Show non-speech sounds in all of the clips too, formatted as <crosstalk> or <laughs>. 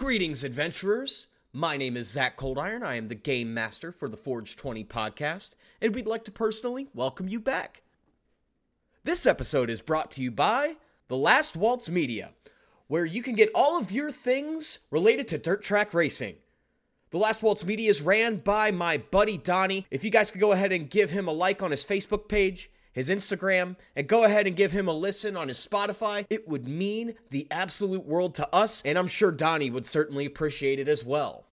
Greetings, adventurers. My name is Zach Coldiron. I am the game master for the Forge 20 podcast, and we'd like to personally welcome you back. This episode is brought to you by The Last Walts Media, where you can get all of your things related to dirt track racing. The Last Walts Media is ran by my buddy Donnie. If you guys could go ahead and give him a like on his Facebook page, his Instagram, and go ahead and give him a listen on his Spotify, it would mean the absolute world to us, and I'm sure Donnie would certainly appreciate it as well.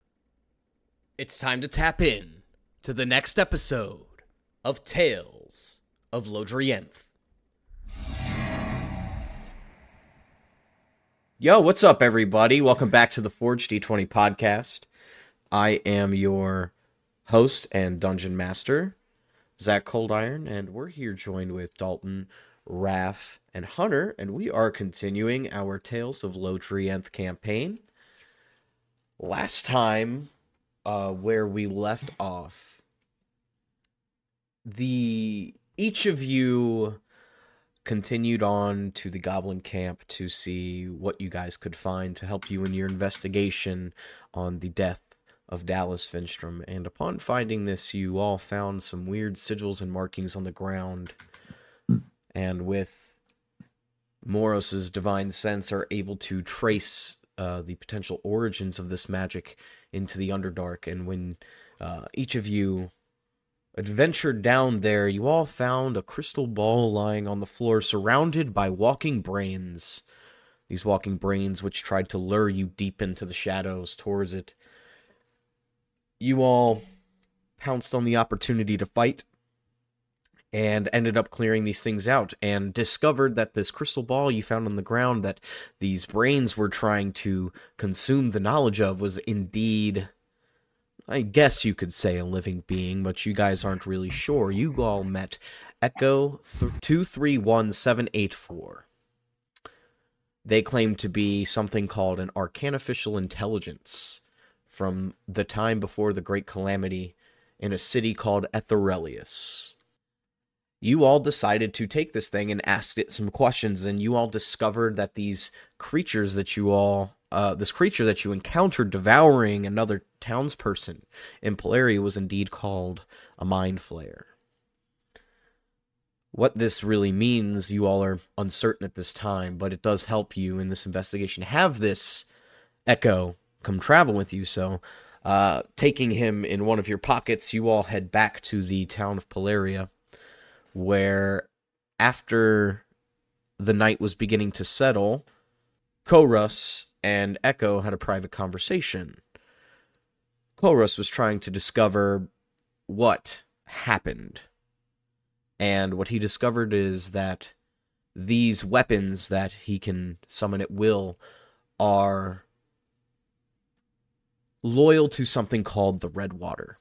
It's time to tap in to the next episode of Tales of Lodrienth. Yo, what's up, everybody? Welcome back to the Forge D20 podcast. I am your host and dungeon master, Zach Coldiron, and we're here joined with Dalton, Raph, and Hunter, and we are continuing our Tales of Lodrienth campaign. Last time, uh, where we left off, the each of you continued on to the goblin camp to see what you guys could find to help you in your investigation on the death of Dallas Finstrom. And upon finding this, you all found some weird sigils and markings on the ground. And with Moros's divine sense, are able to trace uh, the potential origins of this magic into the Underdark. And when uh, each of you adventured down there, you all found a crystal ball lying on the floor, surrounded by walking brains. These walking brains, which tried to lure you deep into the shadows towards it. You all pounced on the opportunity to fight and ended up clearing these things out and discovered that this crystal ball you found on the ground that these brains were trying to consume the knowledge of was indeed I guess you could say a living being, but you guys aren't really sure. You all met Echo two three one seven eight four. They claim to be something called an arcanaficial intelligence from the time before the Great Calamity in a city called Etherelius. You all decided to take this thing and ask it some questions, and you all discovered that these creatures that you all uh, this creature that you encountered devouring another townsperson in Polaria was indeed called a mind flayer. What this really means, you all are uncertain at this time, but it does help you in this investigation. Have this echo come travel with you, so uh, taking him in one of your pockets, you all head back to the town of Polaria, where after the night was beginning to settle, Korus and Echo had a private conversation. Korus was trying to discover what happened. And what he discovered is that these weapons that he can summon at will are loyal to something called the Red Water.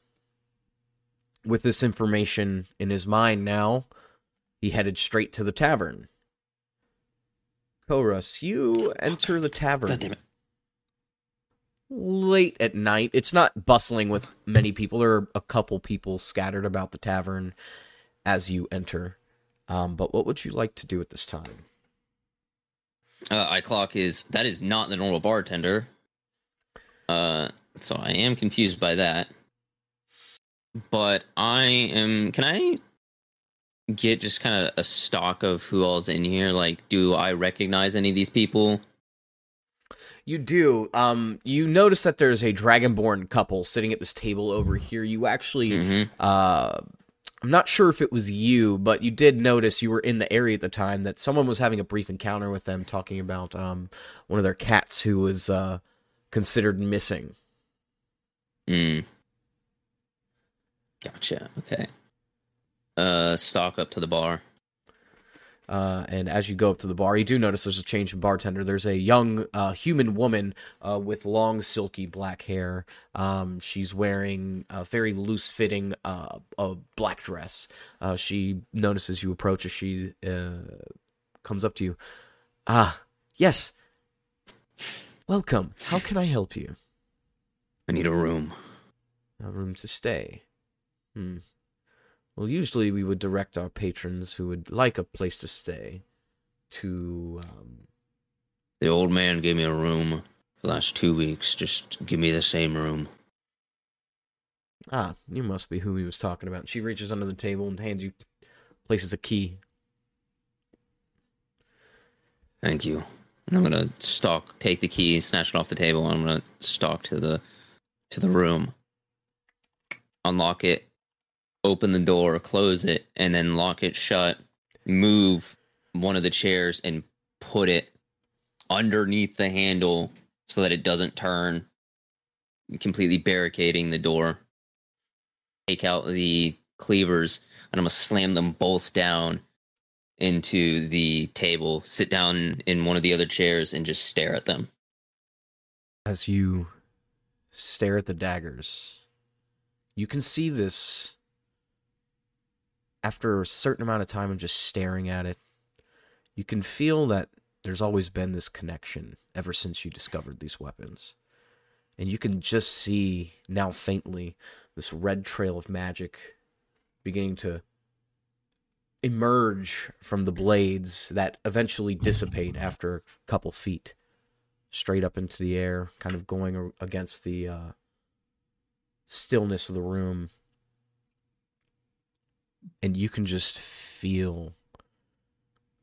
With this information in his mind now, he headed straight to the tavern. Korus, you enter the tavern. God damn it. Late at night. It's not bustling with many people. There are a couple people scattered about the tavern as you enter. Um, but what would you like to do at this time? Uh, clock is that is not the normal bartender. Uh, so I am confused by that. But I am. Can I get just kind of a stock of who all's in here? Like, do I recognize any of these people? You do. Um, you notice that there's a dragonborn couple sitting at this table over here. You actually, Mhm. uh, I'm not sure if it was you, but you did notice you were in the area at the time that someone was having a brief encounter with them, talking about um one of their cats who was uh considered missing. Hmm. Gotcha. Okay. Uh, stalk up to the bar. Uh, and as you go up to the bar, you do notice there's a change in bartender. There's a young uh, human woman uh, with long, silky black hair. Um, she's wearing a very loose fitting uh, a black dress. Uh, she notices you approach as she uh, comes up to you. Ah, yes. Welcome. How can I help you? I need a room. A room to stay. Hmm. Well, usually we would direct our patrons who would like a place to stay to. Um, The old man gave me a room The last two weeks, just give me the same room. Ah, you must be who he was talking about. She reaches under the table and hands you, places a key. Thank you. And I'm gonna stalk, take the key, snatch it off the table, and I'm gonna stalk to the to the room, unlock it, open the door, close it, and then lock it shut. Move one of the chairs and put it underneath the handle so that it doesn't turn, completely barricading the door. Take out the cleavers, and I'm gonna slam them both down into the table, sit down in one of the other chairs, and just stare at them. As you stare at the daggers, you can see this after a certain amount of time of just staring at it. You can feel that there's always been this connection ever since you discovered these weapons. And you can just see now faintly this red trail of magic beginning to emerge from the blades that eventually dissipate after a couple feet straight up into the air, kind of going against the uh, stillness of the room. And you can just feel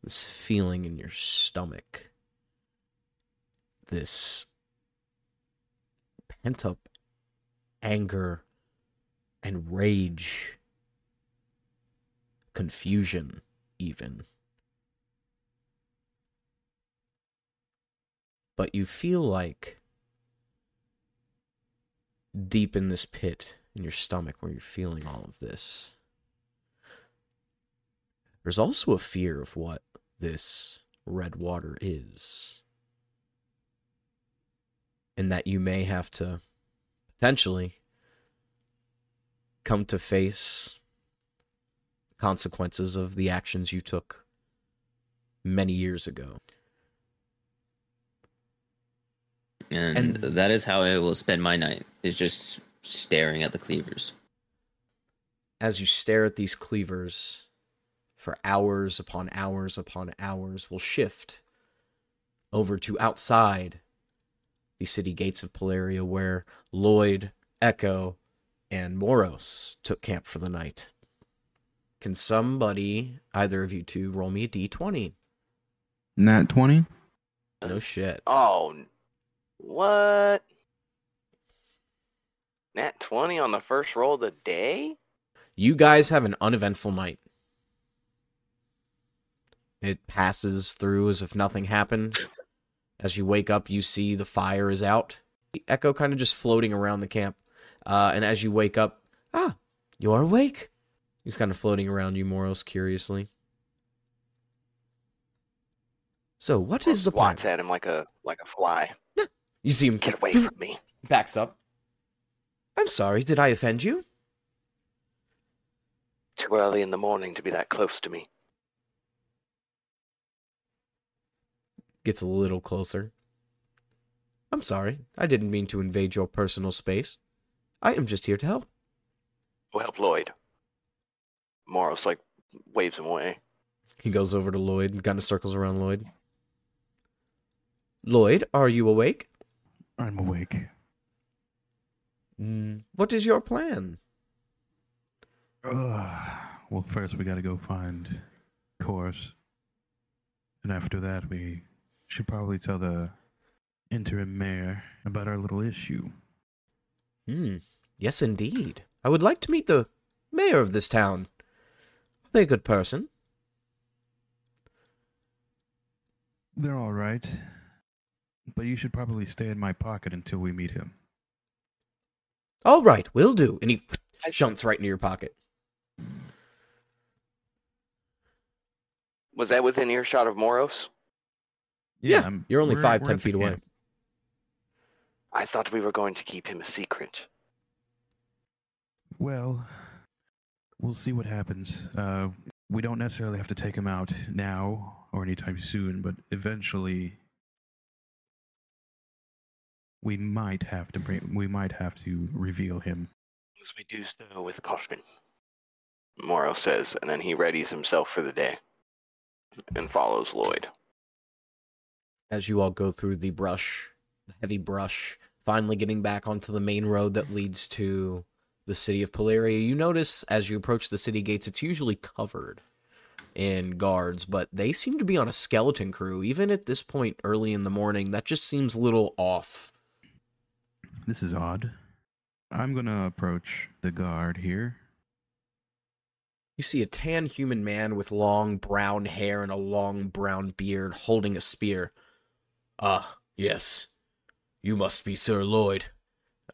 this feeling in your stomach, this pent up anger and rage, confusion, even. But you feel like deep in this pit in your stomach where you're feeling all of this, there's also a fear of what this red water is. And that you may have to potentially come to face consequences of the actions you took many years ago. And, And- that is how I will spend my night, is just staring at the cleavers. As you stare at these cleavers for hours upon hours upon hours, will shift over to outside the city gates of Polaria, where Lloyd, Echo, and Moros took camp for the night. Can somebody, either of you two, roll me a d20? Nat 20? No shit. Oh, n- what? Nat 20 on the first roll of the day? You guys have an uneventful night. It passes through as if nothing happened. As you wake up, you see the fire is out. The echo kind of just floating around the camp. Uh, and as you wake up, ah, you're awake. He's kind of floating around you, Moros, curiously. So, what is the plan? Swats at him like a like a fly. You see him Get away from me. backs up. I'm sorry, did I offend you? Too early in the morning to be that close to me. gets a little closer. I'm sorry. I didn't mean to invade your personal space. I am just here to help. We'll help Lloyd. Moros like waves him away. He goes over to Lloyd and kind of circles around Lloyd. Lloyd, are you awake? I'm awake. Mm, what is your plan? Ugh. Well, first we gotta go find Course. And after that, we should probably tell the interim mayor about our little issue. Hmm. Yes, indeed. I would like to meet the mayor of this town. Are they a good person? They're all right. But you should probably stay in my pocket until we meet him. All right, will do. And he shunts right into your pocket. Was that within earshot of Moros? Yeah, I'm- you're only we're- five, we're ten at the feet away. camp. I thought we were going to keep him a secret. Well, we'll see what happens. Uh, we don't necessarily have to take him out now or anytime soon, but eventually we might have to bring, we might have to reveal him. As we do so with caution. Moros says, and then he readies himself for the day and follows Lloyd. as you all go through the brush, the heavy brush, finally getting back onto the main road that leads to the city of Polaria. You notice as you approach the city gates, it's usually covered in guards, but they seem to be on a skeleton crew. Even at this point early in the morning, that just seems a little off. This is odd. I'm gonna approach the guard here. You see a tan human man with long brown hair and a long brown beard holding a spear. Ah, yes. You must be Sir Lloyd.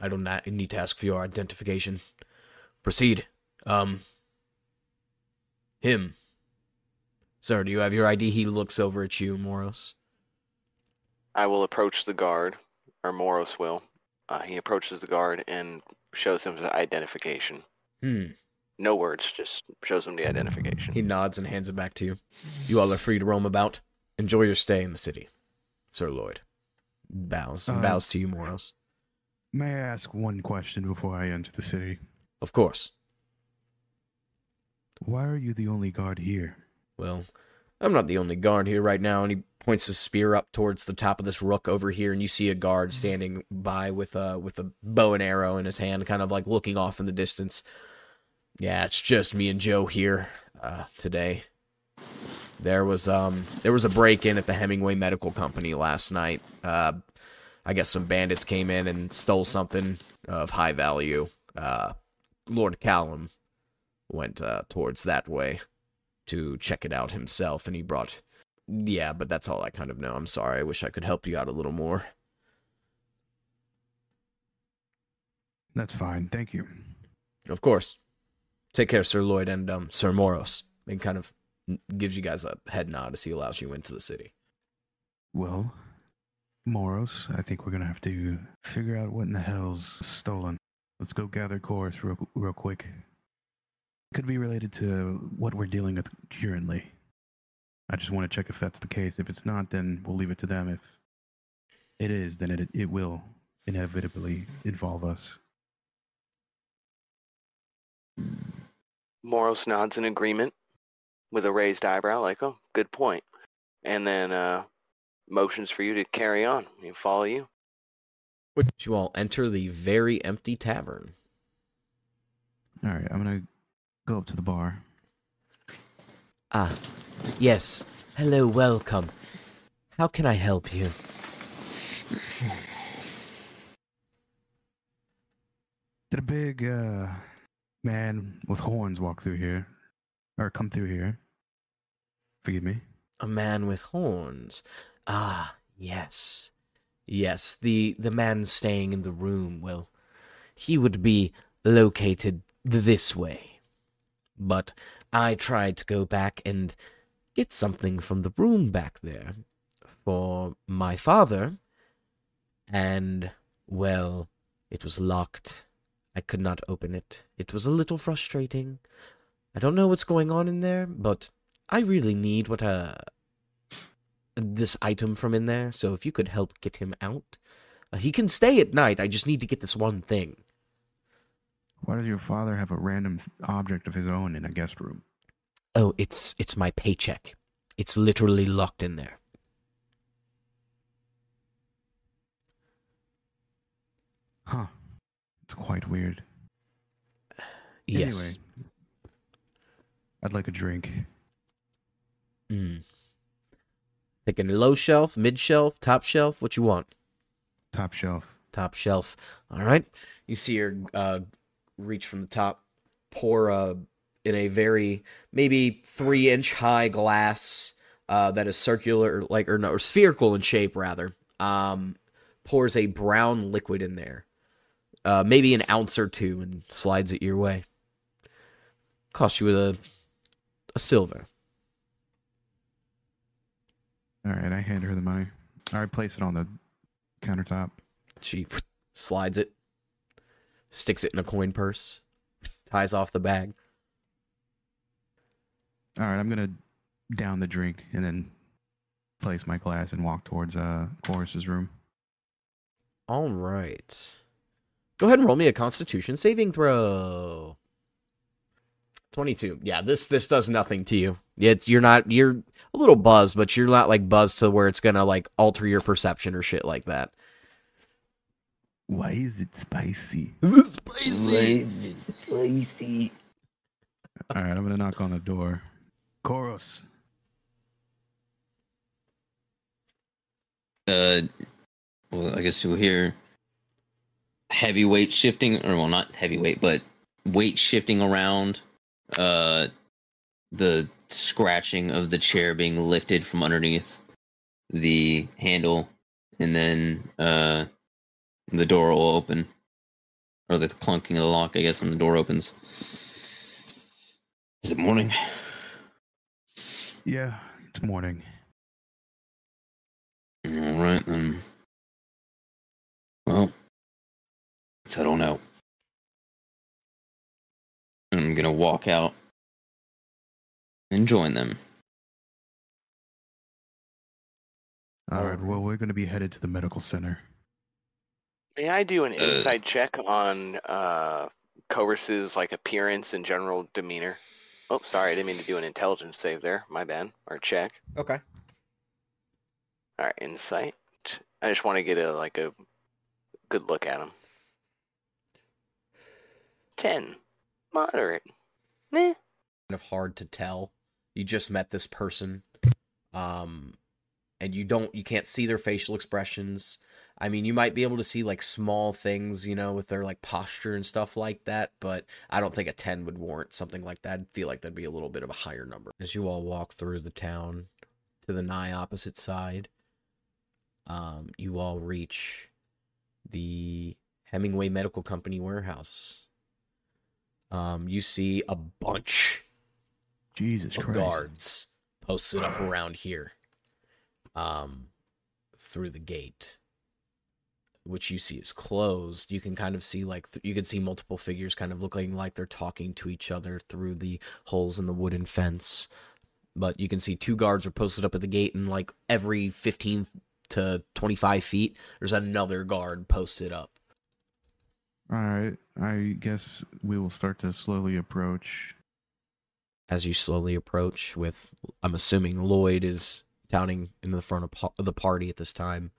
I don't need to ask for your identification. Proceed. Um. Him. Sir, do you have your ID? He looks over at you, Moros. I will approach the guard, or Moros will. Uh, he approaches the guard and shows him the identification. Hmm. No words, just shows him the identification. He nods and hands it back to you. You all are free to roam about. Enjoy your stay in the city, Sir Lloyd. Bows and Uh, bows to you, Moros. May I ask one question before I enter the city? Of course. Why are you the only guard here? Well, I'm not the only guard here right now, and he points his spear up towards the top of this rook over here, and you see a guard standing by with a with a bow and arrow in his hand, kind of like looking off in the distance. Yeah, it's just me and Joe here uh, today. There was um there was a break in at the Hemingway Medical Company last night. Uh, I guess some bandits came in and stole something of high value. Uh, Lord Callum went uh, towards that way to check it out himself, and he brought. Yeah, but that's all I kind of know. I'm sorry. I wish I could help you out a little more. That's fine, thank you. Of course. Take care, Sir Lloyd and um, Sir Moros. And kind of gives you guys a head nod as he allows you into the city. Well, Moros, I think we're gonna have to figure out what in the hell's stolen. Let's go gather chorus real, real quick. Could be related to what we're dealing with currently. I just want to check if that's the case. If it's not, then we'll leave it to them. If it is, then it it will inevitably involve us. Moros nods in agreement with a raised eyebrow, like, oh, good point. And then uh, motions for you to carry on. He follow you. Which you all enter the very empty tavern. All right, I'm gonna go up to the bar. Ah, yes. Hello, welcome. How can I help you? Did a big uh, man with horns walk through here, or come through here? Forgive me. A man with horns. Ah, yes. Yes, the the man staying in the room, well, he would be located this way. But I tried to go back and get something from the room back there for my father, and, well, it was locked. I could not open it. It was a little frustrating. I don't know what's going on in there, but I really need what uh this item from in there. So if you could help get him out, uh, he can stay at night. I just need to get this one thing. Why does your father have a random object of his own in a guest room? Oh, it's it's my paycheck. It's literally locked in there. Huh. It's quite weird. Yes. Anyway, I'd like a drink. Mm. Thinking low shelf, mid shelf, top shelf. What you want? Top shelf. Top shelf. All right. You see her uh, reach from the top, pour a in a very maybe three inch high glass uh, that is circular, like or no, or spherical in shape rather. Um, pours a brown liquid in there, uh, maybe an ounce or two, and slides it your way. Costs you a a silver. All right, I hand her the money. All right, place it on the countertop. She <laughs> slides it, sticks it in a coin purse, ties off the bag. All right, I'm gonna down the drink and then place my glass and walk towards uh Chorus's room. All right. Go ahead and roll me a Constitution saving throw. Twenty-two. Yeah, this this does nothing to you. It's you're not you're a little buzzed, but you're not like buzzed to where it's gonna like alter your perception or shit like that. Why is it spicy? Spicy. Spicy. All right, I'm gonna knock on the door. Koros, Uh, well, I guess you'll hear heavyweight shifting, or well, not heavyweight, but weight shifting around. Uh, the scratching of the chair being lifted from underneath the handle, and then uh, the door will open, or the clunking of the lock, I guess, and the door opens. Is it morning? yeah, it's morning. All right then. Well, let's head on out. I'm gonna walk out and join them. All right, Alright. well, we're gonna be headed to the medical center. May I do an Uh. insight check on uh, Chorus's like appearance and general demeanor? Oh, sorry, I didn't mean to do an intelligence save there. My bad. Or check. Okay. All right, insight. I just want to get a like a good look at him. Ten, moderate. Meh. kind of hard to tell. You just met this person, um, and you don't, you can't see their facial expressions. I mean, you might be able to see like small things, you know, with their like posture and stuff like that, but I don't think a 10 would warrant something like that. I'd feel like that'd be a little bit of a higher number. As you all walk through the town to the nigh opposite side, um, you all reach the Hemingway Medical Company warehouse. Um, you see a bunch Jesus of Christ. guards posted up around here um through the gate which you see is closed. You can kind of see like th- you can see multiple figures kind of looking like they're talking to each other through the holes in the wooden fence. But you can see two guards are posted up at the gate and like every 15 to 25 feet there's another guard posted up. All right, I guess we will start to slowly approach. as you slowly approach with i'm assuming lloyd is touting in the front of of the party at this time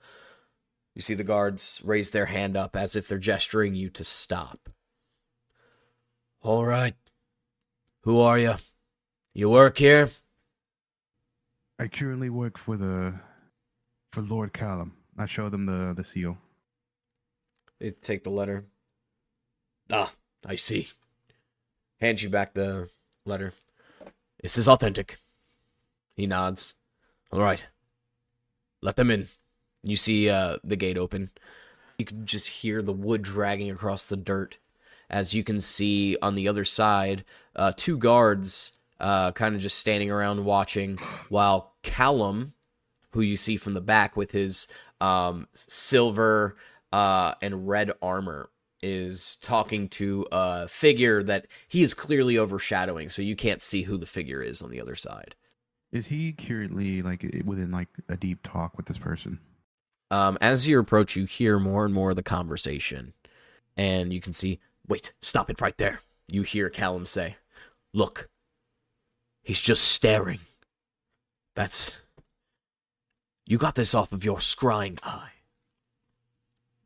you see the guards raise their hand up as if they're gesturing you to stop. All right. Who are you? You work here? I currently work for the for Lord Callum. I show them the the seal. they take the letter. Ah i see. Hands you back the letter. This is authentic. He nods. All right. Let them in you see uh, the gate open. You can just hear the wood dragging across the dirt. As you can see on the other side uh, two guards uh, kind of just standing around watching while callum who you see from the back with his um, silver uh, and red armor is talking to a figure that he is clearly overshadowing so you can't see who the figure is on the other side. Is he currently like within like a deep talk with this person? Um, as you approach, you hear more and more of the conversation, and you can see. Wait, stop it right there. You hear Callum say, "Look, he's just staring." That's. You got this off of your scrying eye.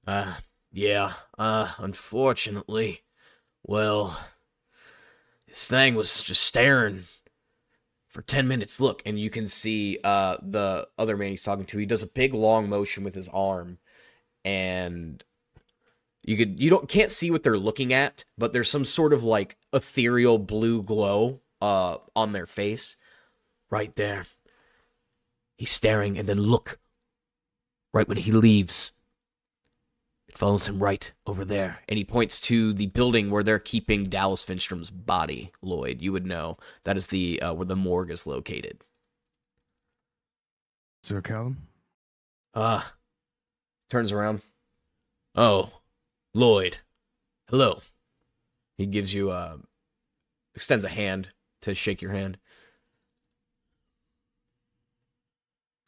Uh, yeah. Uh, unfortunately, well, this thing was just staring for 10 minutes. Look and you can see uh the other man he's talking to. He does a big long motion with his arm and you could you don't can't see what they're looking at but there's some sort of like ethereal blue glow uh on their face right there. He's staring and then look right when he leaves it follows him right over there and he points to the building where they're keeping Dallas Finstrom's body Lloyd you would know that is the uh, where the morgue is located. Sir Callum? Ah, turns around. Oh, Lloyd. Hello. He gives you a. extends a hand to shake your hand.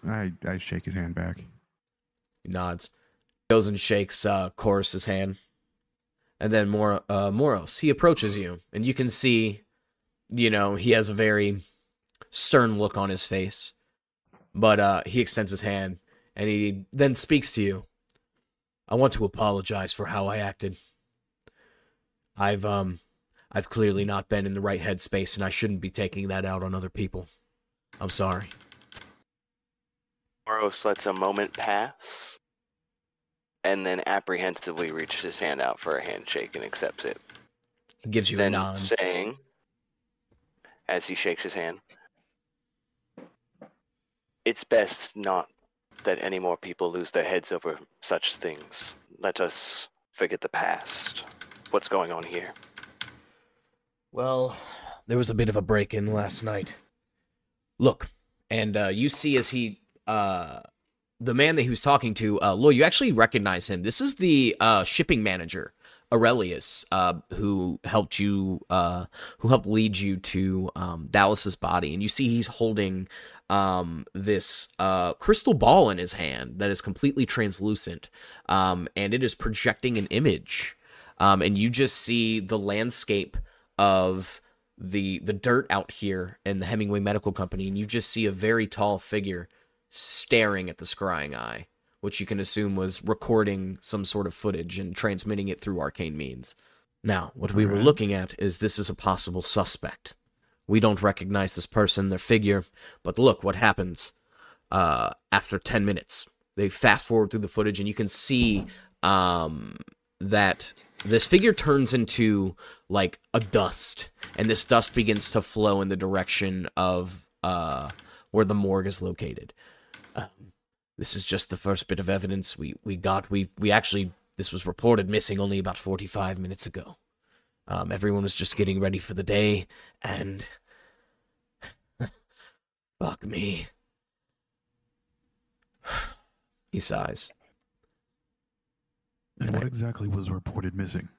I I shake his hand back. He nods. Goes and shakes uh Chorus's hand. And then Mor- uh, Moros, he approaches you, and you can see, you know, he has a very stern look on his face. But uh, he extends his hand, and he then speaks to you. I want to apologize for how I acted. I've um I've clearly not been in the right headspace and I shouldn't be taking that out on other people. I'm sorry. Moros lets a moment pass and then apprehensively reaches his hand out for a handshake and accepts it. He gives you then a nod. saying, as he shakes his hand, it's best not that any more people lose their heads over such things. Let us forget the past. What's going on here? Well, there was a bit of a break in last night. Look, and uh, you see as he, uh, the man that he was talking to, uh, Lloyd, you actually recognize him. This is the uh, shipping manager, Aurelius, uh, who helped you, uh, who helped lead you to um, Dallas's body. And you see he's holding um, this uh, crystal ball in his hand that is completely translucent, um, and it is projecting an image. Um, and you just see the landscape of the the dirt out here in the Hemingway Medical Company, and you just see a very tall figure staring at the scrying eye, which you can assume was recording some sort of footage and transmitting it through arcane means. Now, what we were looking at is this is a possible suspect. We don't recognize this person, their figure, but look what happens uh, after 10 minutes. They fast forward through the footage, and you can see um, that this figure turns into like a dust, and this dust begins to flow in the direction of uh, where the morgue is located. Um, this is just the first bit of evidence we, we got. We we actually this was reported missing only about 45 minutes ago. Um, everyone was just getting ready for the day, and <laughs> fuck me. <sighs> he sighs. And what exactly was reported missing?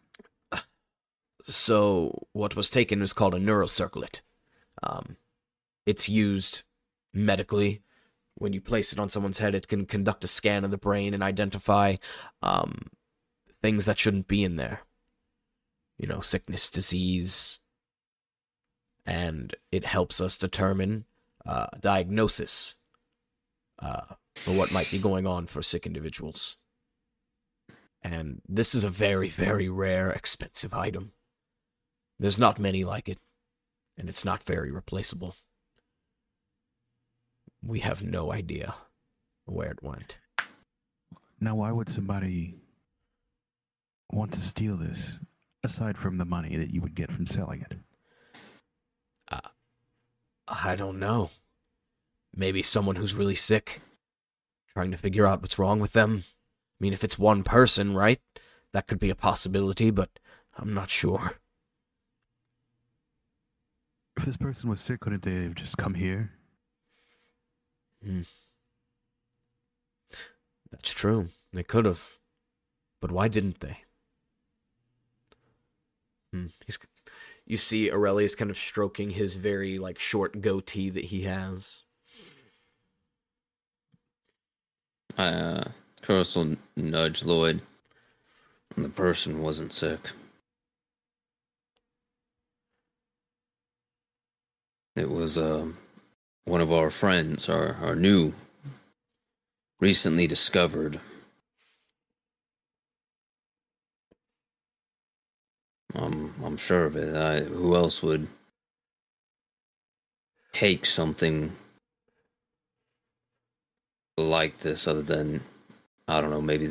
So what was taken was called a neurocirclet. Um, it's used medically. When you place it on someone's head, it can conduct a scan of the brain and identify um, things that shouldn't be in there. You know, sickness, disease, and it helps us determine uh, diagnosis uh, for what might be going on for sick individuals. And this is a very, very rare, expensive item. There's not many like it, and it's not very replaceable. We have no idea where it went. Now, why would somebody want to steal this, aside from the money that you would get from selling it? Uh, I don't know. Maybe someone who's really sick, trying to figure out what's wrong with them. I mean, if it's one person, right? That could be a possibility, but I'm not sure. If this person was sick, couldn't they have just come here? That's true. They could have. But why didn't they? He's, you see Aurelius kind of stroking his very like short goatee that he has. I, uh, Curse will nudge Lloyd. And the person wasn't sick. It was, uh, one of our friends, our, our new, recently discovered. I'm, I'm sure of it. I, who else would take something like this other than I don't know, maybe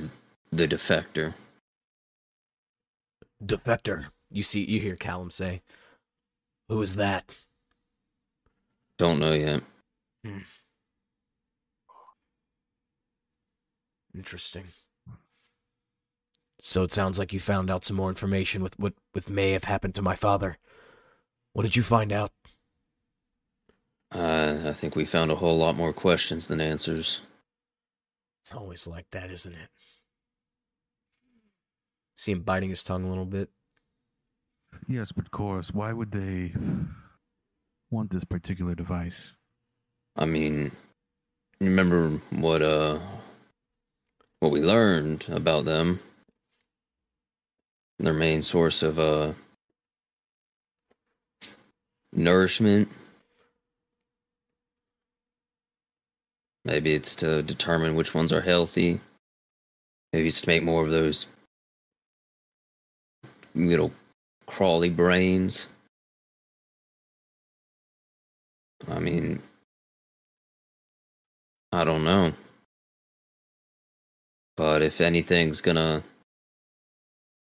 the defector. Defector. You see, you hear Callum say, "Who is that?" Don't know yet. Interesting. So it sounds like you found out some more information with what with may have happened to my father. What did you find out? Uh, I think we found a whole lot more questions than answers. It's always like that, isn't it? See him biting his tongue a little bit. Yes, but Chorus, why would they want this particular device? I mean, remember what uh what we learned about them? Their main source of uh nourishment. Maybe it's to determine which ones are healthy. Maybe it's to make more of those little crawly brains. I mean, I don't know. But if anything's gonna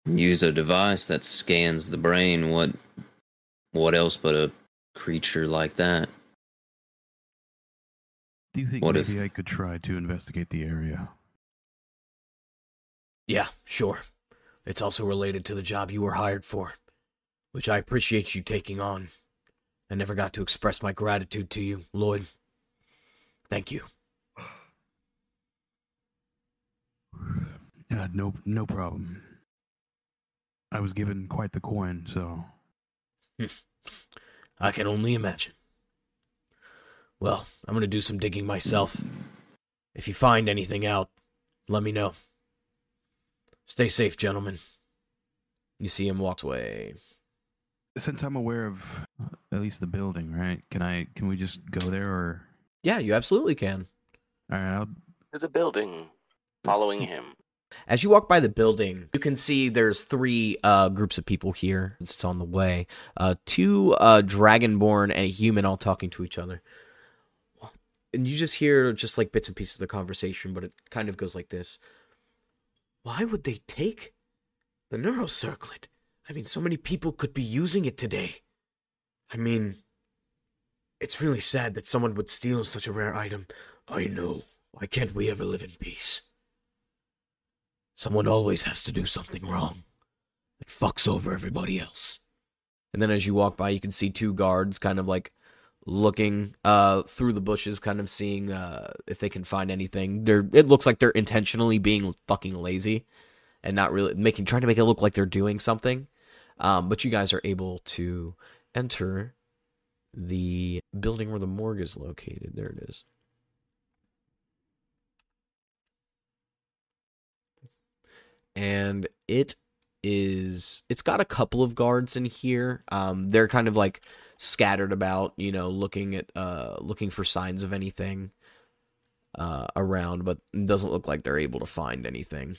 use a device that scans the brain, what what else but a creature like that? Do you think What maybe if- I could try to investigate the area? Yeah, sure. It's also related to the job you were hired for, which I appreciate you taking on. I never got to express my gratitude to you, Lloyd. Thank you. Uh, no, no problem. I was given quite the coin, so <laughs> I can only imagine. Well, I'm going to do some digging myself. If you find anything out, let me know. Stay safe, gentlemen. You see him walk away. Since I'm aware of uh, at least the building, right? Can I? Can we just go there, or Yeah, you absolutely can. all right? I'll, To the building, following him. As you walk by the building, you can see there's three uh, groups of people here. It's on the way. Uh, two uh, dragonborn and a human all talking to each other. And you just hear just like bits and pieces of the conversation, but it kind of goes like this. Why would they take the neurocirclet? I mean, so many people could be using it today. I mean, it's really sad that someone would steal such a rare item. I know. Why can't we ever live in peace? Someone always has to do something wrong. It fucks over everybody else. And then as you walk by, you can see two guards kind of like looking uh through the bushes, kind of seeing uh if they can find anything. They're it looks like they're intentionally being fucking lazy and not really making trying to make it look like they're doing something. Um, but you guys are able to enter the building where the morgue is located. There it is. and it is it's got a couple of guards in here um they're kind of like scattered about you know looking at uh looking for signs of anything uh around but it doesn't look like they're able to find anything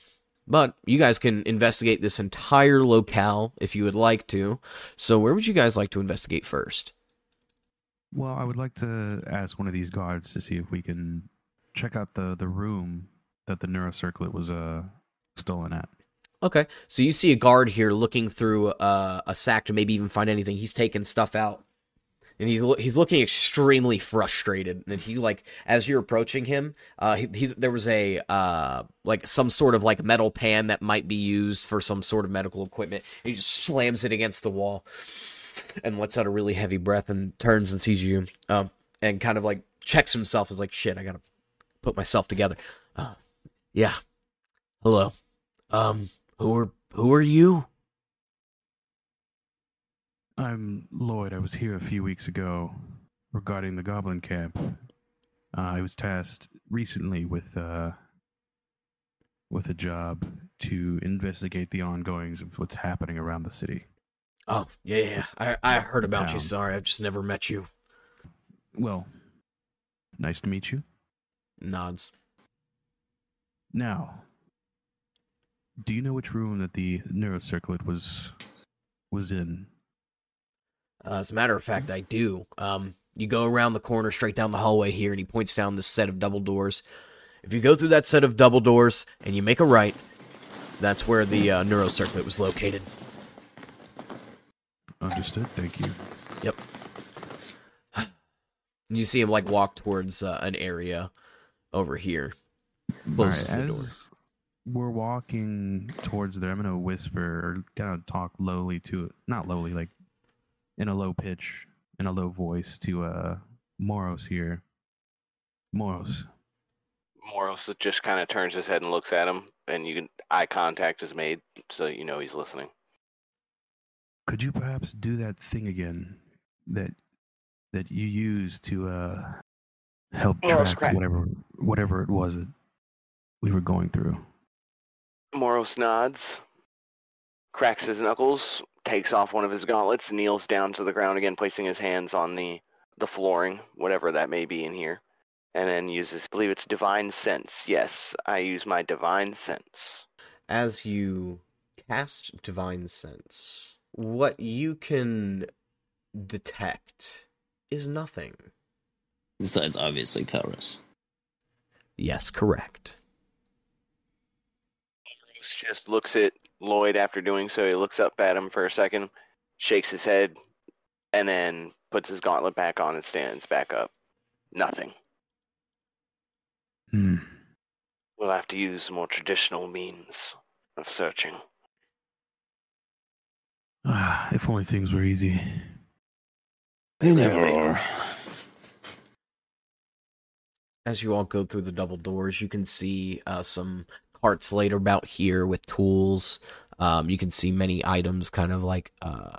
but you guys can investigate this entire locale if you would like to so where would you guys like to investigate first well, I would like to ask one of these guards to see if we can check out the the room that the neurocirclet was uh stolen at. Okay, so you see a guard here looking through uh, a sack to maybe even find anything. He's taking stuff out, and he's he's looking extremely frustrated. And he like as you're approaching him, uh, he, he's there was a uh like some sort of like metal pan that might be used for some sort of medical equipment. He just slams it against the wall, and lets out a really heavy breath and turns and sees you, um, and kind of like checks himself as like shit. I gotta put myself together. Uh, yeah, hello. Um, who are who are you? I'm Lloyd. I was here a few weeks ago regarding the Goblin Camp. Uh, I was tasked recently with uh, with a job to investigate the ongoings of what's happening around the city. Oh yeah, yeah. I I heard about you. Sorry, I've just never met you. Well, nice to meet you. Nods. Now, do you know which room that the neurocirclet was was in? Uh, as a matter of fact, I do. Um, you go around the corner, straight down the hallway here, and he points down this set of double doors. If you go through that set of double doors and you make a right, that's where the uh, neurocirclet was located. Understood. Thank you. Yep. You see him like walk towards uh, an area over here. Closes Alright, the door. We're walking towards there. I'm gonna whisper or kind of talk lowly to it, not lowly, like in a low pitch, in a low voice to uh Moros here. Moros, Moros just kind of turns his head and looks at him, and you can eye contact is made, so you know he's listening. could you perhaps do that thing again that that you used to uh help Moros, track crack. whatever whatever it was that we were going through? Moros nods, cracks his knuckles, takes off one of his gauntlets, kneels down to the ground again, placing his hands on the the flooring, whatever that may be in here, and then uses, I believe it's divine sense. Yes, I use my divine sense. As you cast divine sense, what you can detect is nothing. Besides, obviously, Kaurus. Yes, correct. Bruce just looks at Lloyd after doing so. He looks up at him for a second, shakes his head, and then puts his gauntlet back on and stands back up. Nothing. Hmm. We'll have to use more traditional means of searching. Ah, if only things were easy. They never are. As you all go through the double doors, you can see uh, some carts laid about here with tools. Um, you can see many items kind of like uh,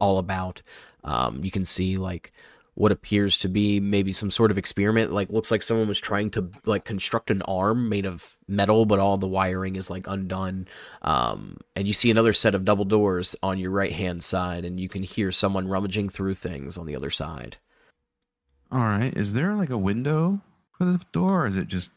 all about. Um, you can see like what appears to be maybe some sort of experiment. Like looks like someone was trying to like construct an arm made of metal, but all the wiring is like undone. Um, and you see another set of double doors on your right hand side, and you can hear someone rummaging through things on the other side. All right. Is there like a window for the door, or is it just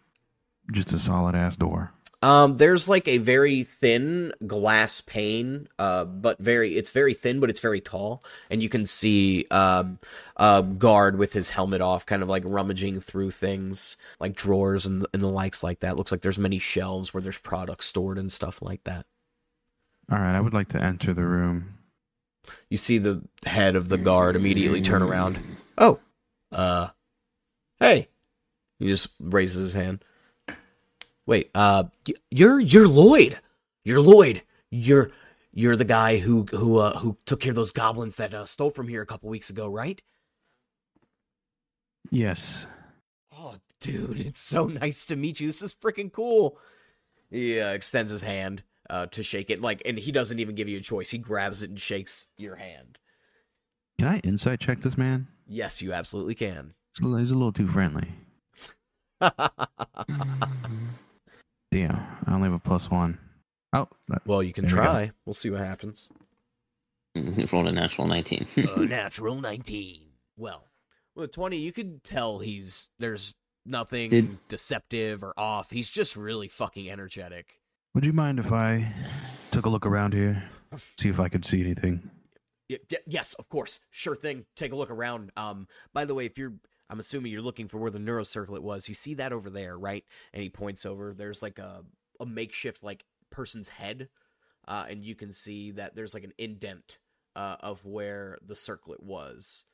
just a solid ass door? Um, there's like a very thin glass pane, uh, but very it's very thin, but it's very tall, and you can see um, a guard with his helmet off, kind of like rummaging through things like drawers and and the likes like that. Looks like there's many shelves where there's products stored and stuff like that. All right. I would like to enter the room. You see the head of the guard immediately turn around. Oh, uh, hey! He just raises his hand. Wait, uh, you're you're Lloyd. You're Lloyd. You're you're the guy who who uh, who took care of those goblins that uh, stole from here a couple weeks ago, right? Yes. Oh, dude, it's so nice to meet you. This is freaking cool. He uh, extends his hand uh, to shake it, like, and he doesn't even give you a choice. He grabs it and shakes your hand. Can I insight check this man? Yes, you absolutely can. He's a little too friendly. <laughs> Damn. I only have a plus one. Oh, that- well, you can There we try. We'll see what happens. <laughs> You Rolled a natural 19. <laughs> a <laughs> natural 19. Well, with 20, you could tell he's there's nothing Did- deceptive or off. He's just really fucking energetic. would you mind if I took a look around here, see if I could see anything? Y- y- yes, of course. Sure thing. Take a look around. Um by the way, if you're I'm assuming you're looking for where the neurocirclet was. You see that over there, right? And he points over. There's like a a makeshift like person's head. Uh, and you can see that there's like an indent uh, of where the circlet was.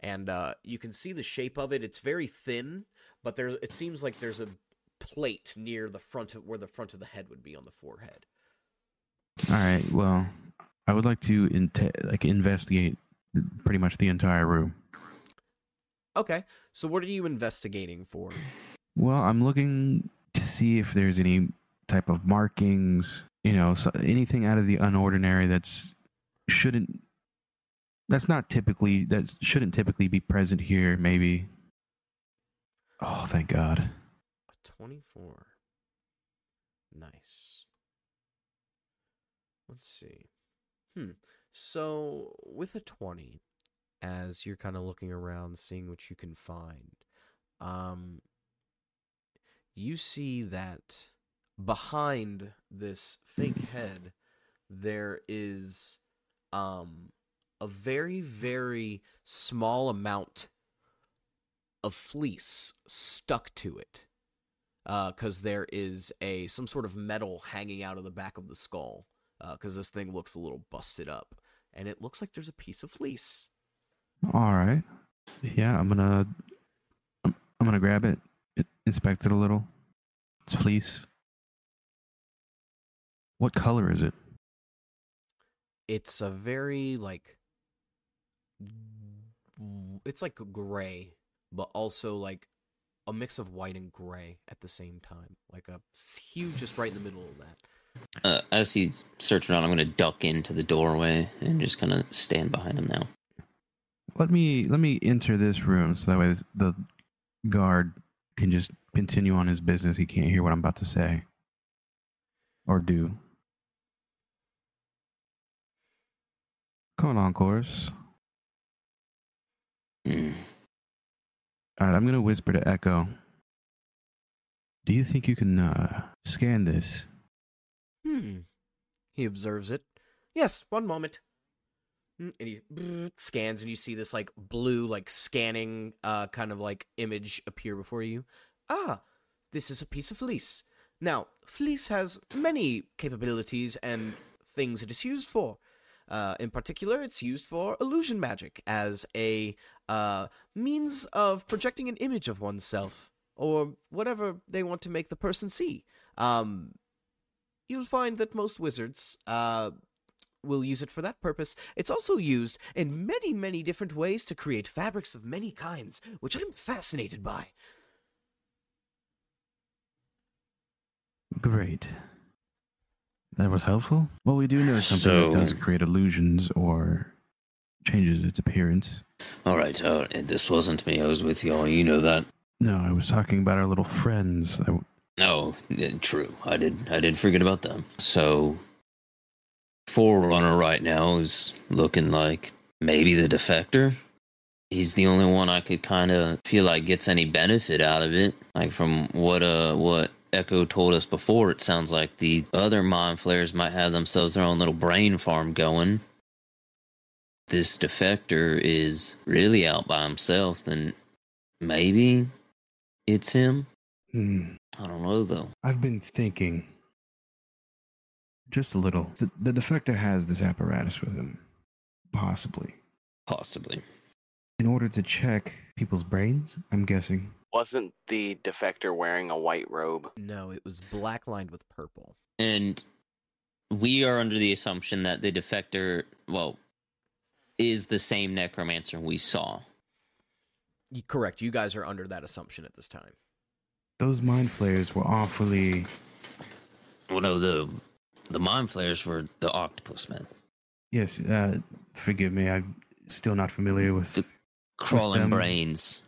And uh, you can see the shape of it. It's very thin, but there it seems like there's a plate near the front of where the front of the head would be on the forehead. All right. Well, I would like to inte- like investigate pretty much the entire room. Okay, so what are you investigating for? Well, I'm looking to see if there's any type of markings, you know, so anything out of the unordinary that's shouldn't that's not typically that shouldn't typically be present here maybe. Oh, thank God. A 24. Nice. Let's see. Hmm. So, with a 20, as you're kind of looking around, seeing what you can find, um, you see that behind this fake head, there is um, a very, very small amount of fleece stuck to it because there is a some sort of metal hanging out of the back of the skull because this thing looks a little busted up and it looks like there's a piece of fleece All right. Yeah, I'm gonna I'm, I'm gonna grab it, it, inspect it a little. It's fleece. What color is it? it's a very like it's like gray but also like a mix of white and gray at the same time like a hue just right in the middle of that uh, as he's searching around, I'm going to duck into the doorway and just kind of stand behind him now. Let me let me enter this room so that way this- the guard can just continue on his business. He can't hear what I'm about to say or do. Come on, course. Hmm. All right, I'm gonna whisper to Echo. Do you think you can uh, scan this? Hmm. He observes it. Yes, one moment. Hmm, And he scans, and you see this like blue, like scanning, uh, kind of like image appear before you. Ah, this is a piece of fleece. Now, fleece has many capabilities and things it is used for. Uh, in particular, it's used for illusion magic as a uh, means of projecting an image of oneself or whatever they want to make the person see. Um, you'll find that most wizards uh, will use it for that purpose. It's also used in many, many different ways to create fabrics of many kinds, which I'm fascinated by. Great. That was helpful. Well, we do know something that does create illusions or changes its appearance. All right, uh, this wasn't me. I was with y'all. You know that. No, I was talking about our little friends. I, No, yeah, true. I did. I did forget about them. So, Forerunner right now is looking like maybe the defector. He's the only one I could kind of feel like gets any benefit out of it. Like from what uh what Echo told us before, it sounds like the other mind flayers might have themselves their own little brain farm going. This defector is really out by himself. Then maybe it's him. Hmm. I don't know though. I've been thinking just a little. The, the defector has this apparatus with him, possibly. Possibly. In order to check people's brains, I'm guessing. Wasn't the defector wearing a white robe? No, it was black lined with purple. And we are under the assumption that the defector, well, is the same necromancer we saw. Correct. You guys are under that assumption at this time. Those mind flayers were awfully. Well, no, the the mind flayers were the octopus men, Yes, uh, forgive me. I'm still not familiar with The- crawling them. brains.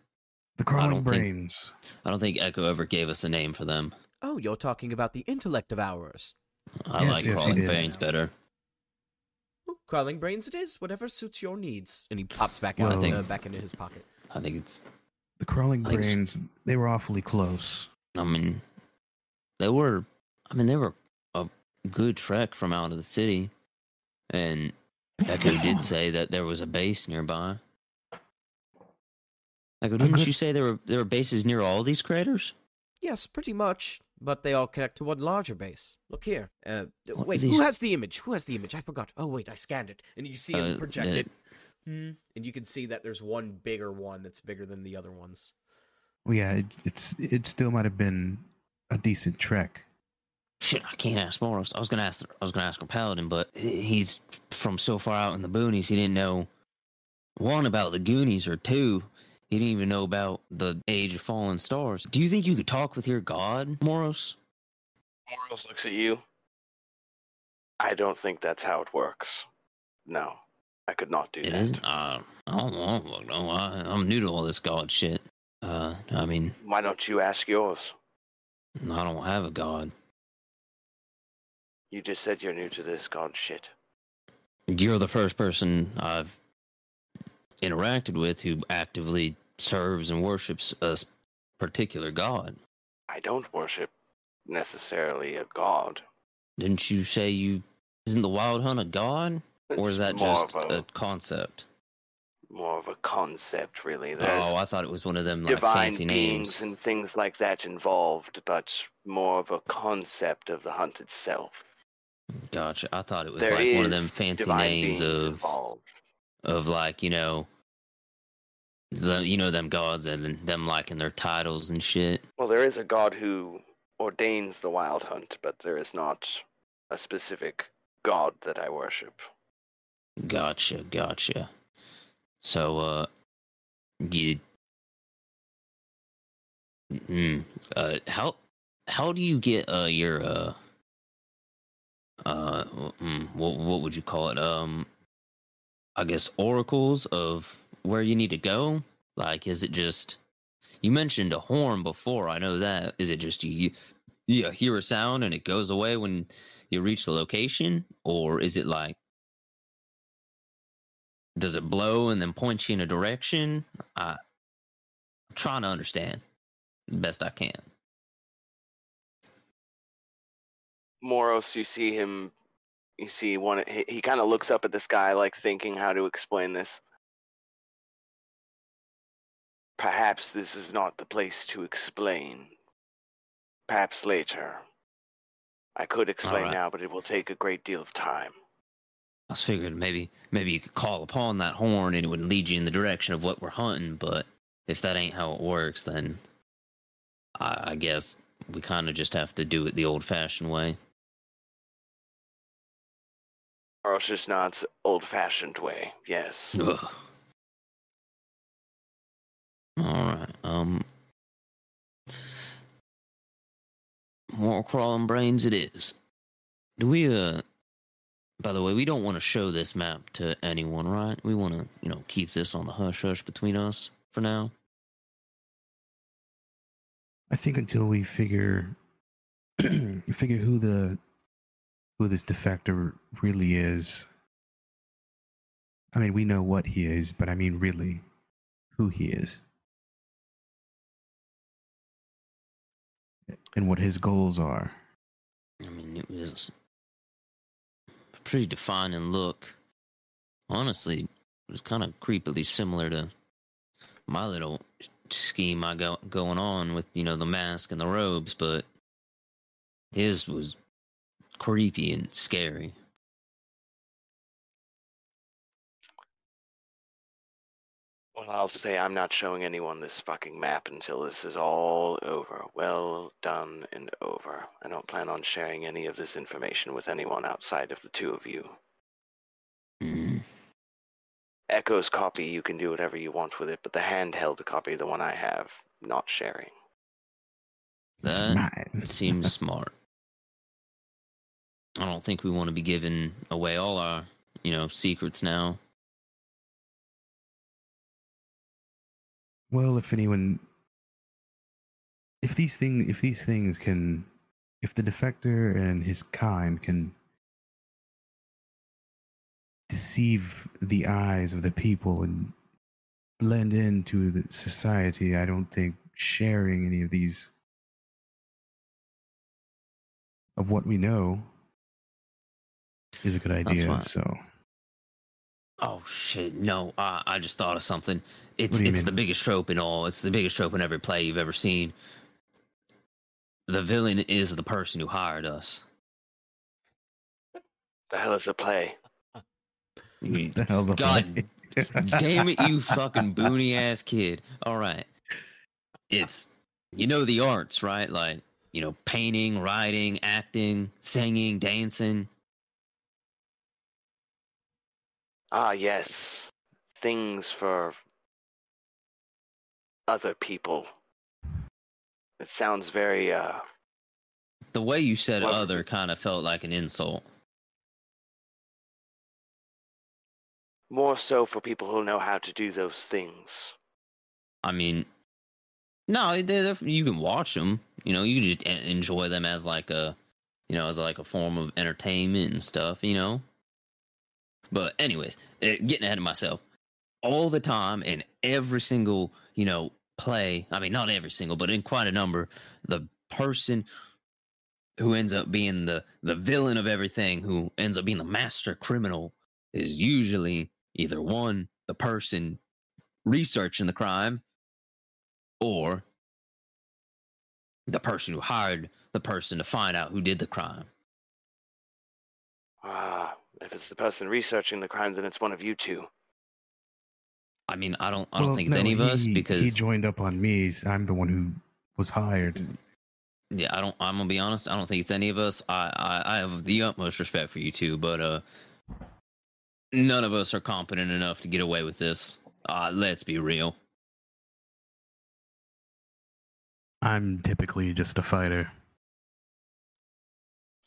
the crawling don't think- brains. I don't think Echo ever gave us a name for them. Oh, you're talking about the intellect devourers. I Yes, like yes, crawling brains better. Oh, crawling brains it is, whatever suits your needs. And he pops back Well- out, I think- uh, back into his pocket. I think it's. The crawling I think s- brains. They were awfully close. I mean, they were. I mean, they were a good trek from out of the city, and Echo did <laughs> say that there was a base nearby. Echo, didn't good- you say there were there were bases near all these craters? Yes, pretty much. But they all connect to one larger base. Look here. Uh, wait, these- who has the image? Who has the image? I forgot. Oh, wait, I scanned it. And you see Uh, it projected. the- Hmm. And you can see that there's one bigger one that's bigger than the other ones. Well, yeah, it, it's it still might have been a decent trek. Shit, I can't ask Moros. I was gonna ask. I was gonna ask a paladin, but he's from so far out in the boonies. He didn't know one about the Goonies or two. He didn't even know about the Age of Fallen Stars. Do you think you could talk with your god, Moros? Moros looks at you. I don't think that's how it works. No, I could not do It that. isn't. Uh, I don't know. No, I, I'm new to all this god shit. Uh, I mean, Why don't you ask yours? I don't have a god. You just said you're new to this god shit. You're the first person I've interacted with who actively serves and worships a particular god. I don't worship necessarily a god. Didn't you say you isn't the wild hunt a god, or is that just a, a concept? more of a concept, really? There's Oh, I thought it was one of them like fancy names. and things like that involved, but more of a concept of the hunt itself. Gotcha. I thought it was There like one of them fancy names of involved. of like you know the you know them gods and them liking their titles and shit. Well, there is a god who ordains the wild hunt, but there is not a specific god that I worship. Gotcha, gotcha. So, uh, you, mm, uh, how how do you get uh your uh uh mm, what what would you call it um I guess oracles of where you need to go? Like, is it just you mentioned a horn before? I know that. Is it just you you hear a sound and it goes away when you reach the location, or is it like does it blow and then point you in a direction? I I'm trying to understand best I can. Moros, you see him. You see one. He, he kind of looks up at the sky, like thinking how to explain this. Perhaps this is not the place to explain. Perhaps later. I could explain Alright. now, but it will take a great deal of time. I was figured maybe maybe you could call upon that horn and it would lead you in the direction of what we're hunting, but if that ain't how it works, then I, I guess we kind of just have to do it the old-fashioned way. Moros just nods old-fashioned way. Yes. Ugh. All right. Um. More crawling brains it is. Do we uh? By the way, we don't want to show this map to anyone, right? We want to, you know, keep this on the hush hush between us for now. I think until we figure <clears throat> figure who the who this defector really is. I mean, we know what he is, but I mean, really, who he is, and what his goals are. I mean, it was a pretty defining look. Honestly, it was kind of creepily similar to my little scheme I got going on with, you know, the mask and the robes, but his was creepy and scary. Well, I'll say I'm not showing anyone this fucking map until this is all over. Well done and over. I don't plan on sharing any of this information with anyone outside of the two of you. Mm. Echo's copy, you can do whatever you want with it, but the handheld copy, the one I have, not sharing. It's That seems smart. I don't think we want to be giving away all our, you know, secrets now. Well, if anyone, if these things, if these things can, if the defector and his kind can deceive the eyes of the people and blend into the society, I don't think sharing any of these of what we know is a good idea. So Oh shit! No, uh, I just thought of something. It's it's mean? the biggest trope in all. It's the biggest trope in every play you've ever seen. The villain is the person who hired us. The hell is a play? You- the hell's a God play? <laughs> damn it, you fucking boony ass kid! All right, it's you know the arts, right? Like you know, painting, writing, acting, singing, dancing. Ah, yes. Things for other people. It sounds very, uh, The way you said Well- "other" kind of felt like an insult. more so for people who know how to do those things. I mean, no, they're, they're, you can watch them. You know, you can just enjoy them as like a, you know, as like a form of entertainment and stuff. You know. But anyways, eh, getting ahead of myself. All the time in every single, you know, play. I mean, not every single, but in quite a number, the person who ends up being the the villain of everything, who ends up being the master criminal, is usually either one the person researching the crime or the person who hired the person to find out who did the crime. Ah, if it's the person researching the crime, then it's one of you two. I mean, I don't, I don't Well, think it's no, any of us because he joined up on me. I'm the one who was hired. yeah, I don't. I'm gonna be honest. I don't think it's any of us. I, I, I have the utmost respect for you two, but uh, none of us are competent enough to get away with this. Uh, let's be real. I'm typically just a fighter.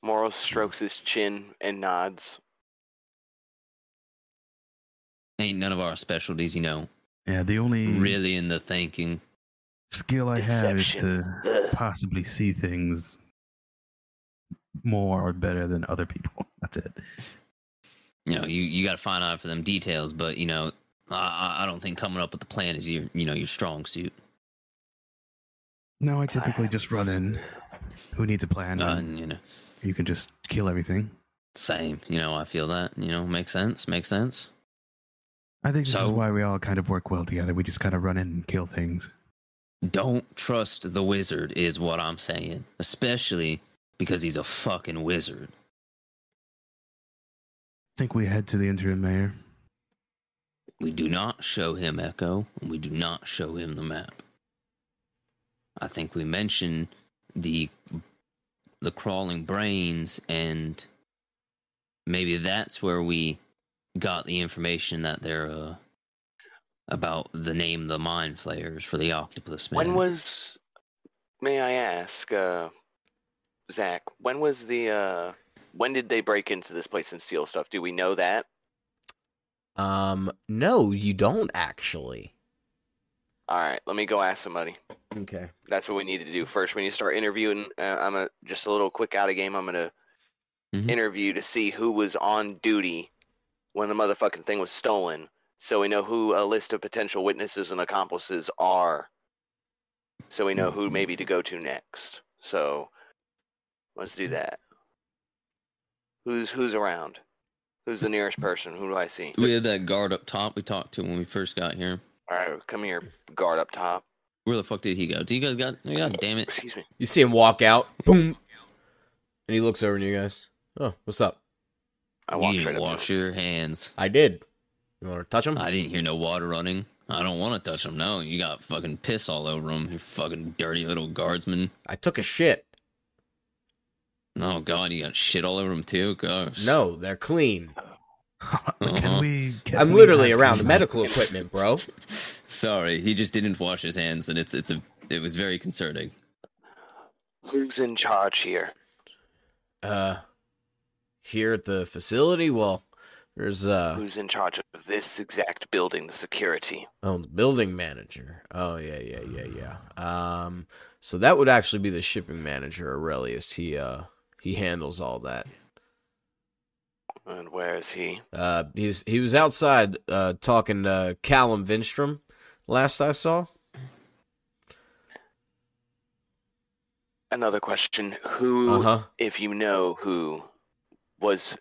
Moros strokes his chin and nods. Ain't none of our specialties, you know, Yeah, the only really in the thinking. skill I have is to possibly see things more or better than other people. <laughs> That's it. You know, you, you got to find out for them details, but you know, I, I- I don't think coming up with the plan is your, you know, your strong suit. No, I typically just run in. Who needs a plan? Uh, and and, you know, you can just kill everything. same. You know, I feel that. You know, makes sense. Makes sense. I think this is why we all kind of work well together. We just kind of run in and kill things. Don't trust the wizard, is what I'm saying. Especially because he's a fucking wizard. I think we head to the interim mayor. We do not show him Echo, and we do not show him the map. I think we mention the the crawling brains, and maybe that's where we got the information that they're uh, about the name the mind flayers for the octopus man. When was, may I ask, uh, Zach? When was the uh, when did they break into this place and steal stuff? Do we know that? Um, no, you don't actually. All right, let me go ask somebody. Okay. That's what we need to do first. We need to start interviewing. Uh, I'm a just a little quick out of game. I'm gonna Mhm. interview to see who was on duty when the motherfucking thing was stolen, so we know who a list of potential witnesses and accomplices are. So we know who mm-hmm. maybe to go to next. So let's do that. Who's who's around? Who's the nearest person? Who do I see? we had that guard up top we talked to when we first got here. All right, come here, guard up top. Where the fuck did he go? Do you guys got? God damn it! Excuse me. You see him walk out, boom, and he looks over to you guys. Oh, what's up? I You walked didn't right wash to your hands. I did. You want to touch them? I didn't hear no water running. I don't want to touch them. No, you got fucking piss all over them. You fucking dirty little guardsman. I took a shit. Oh god, you got shit all over them too. Gosh. No, they're clean. <laughs> Uh-huh. Can we? Can I'm we literally around him the that? medical equipment, bro. <laughs> Sorry, he just didn't wash his hands, and it's it's a it was very concerning. Who's in charge here? Uh, here at the facility, well, there's uh, Who's in charge of this exact building, the security? oh, the building manager. Oh yeah, yeah, yeah, yeah. Um, so that would actually be the shipping manager, Aurelius. He uh, he handles all that. And where is he? Uh, he's he was outside uh talking to Callum Vinstrom last I saw. Another question. Who, Uh huh. if you know who, was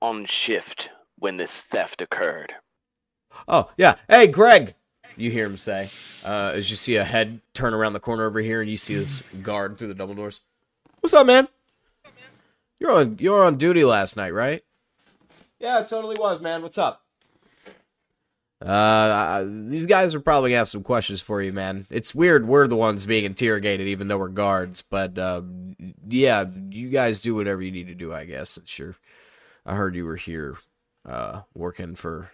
on shift when this theft occurred? Oh yeah. Hey, Greg. You hear him say, uh, as you see a head turn around the corner over here, and you see this <laughs> guard through the double doors. What's up, man? You're on you're on duty last night, right? Yeah, it totally was, man. What's up? Uh, these guys are probably gonna have some questions for you, man. It's weird we're the ones being interrogated, even though we're guards. But uh, yeah, you guys do whatever you need to do, I guess. Sure. I heard you were here, uh, working for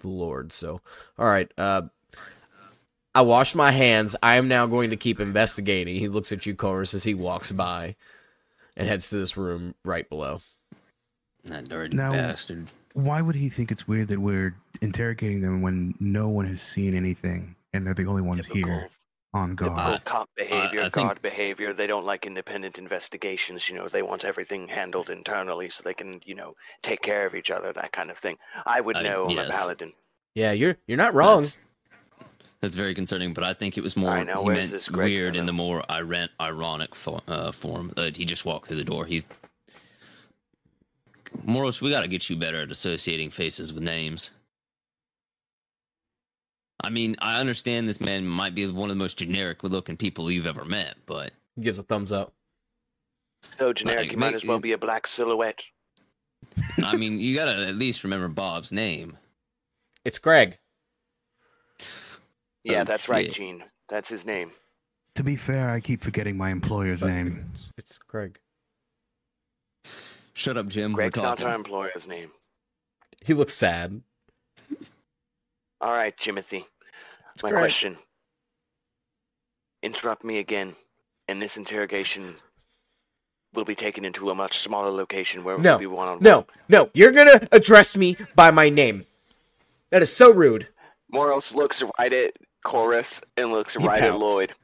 the Lord. So, all right. Uh, I washed my hands. I am now going to keep investigating. He looks at you, Chorus, as he walks by and heads to this room right below. That dirty Now- bastard. Why would he think it's weird that we're interrogating them when no one has seen anything and they're the only ones Typical, here on guard? Uh, typical cop behavior, I think- guard behavior. They don't like independent investigations. You know, they want everything handled internally so they can, you know, take care of each other. That kind of thing. I would I- know. I'm a paladin. Yeah, you're you're not wrong. That's, that's very concerning, but I think it was more I know, he meant weird in the more iran- ironic fo- uh, form. Uh, he just walked through the door. He's Moros. We got to get you better at associating faces with names. I mean, I understand this man might be one of the most generic-looking people you've ever met, but He gives a thumbs up. So generic. Like, you might make- as well be a black silhouette. <laughs> I mean, you got to at least remember Bob's name. It's Greg. Yeah, Oh, that's right, shit. Gene. That's his name. To be fair, I keep forgetting my employer's But name. It's, it's Greg. Shut up, Jim. Greg's We're not talking. our employer's name. He looks sad. All right, Jimothy. It's My Greg. question. Interrupt me again, and this interrogation will be taken into a much smaller location where No, we'll be one on one. No, no, you're gonna address me by my name. That is so rude. Moros looks right at Chorus and looks He right at. Lloyd,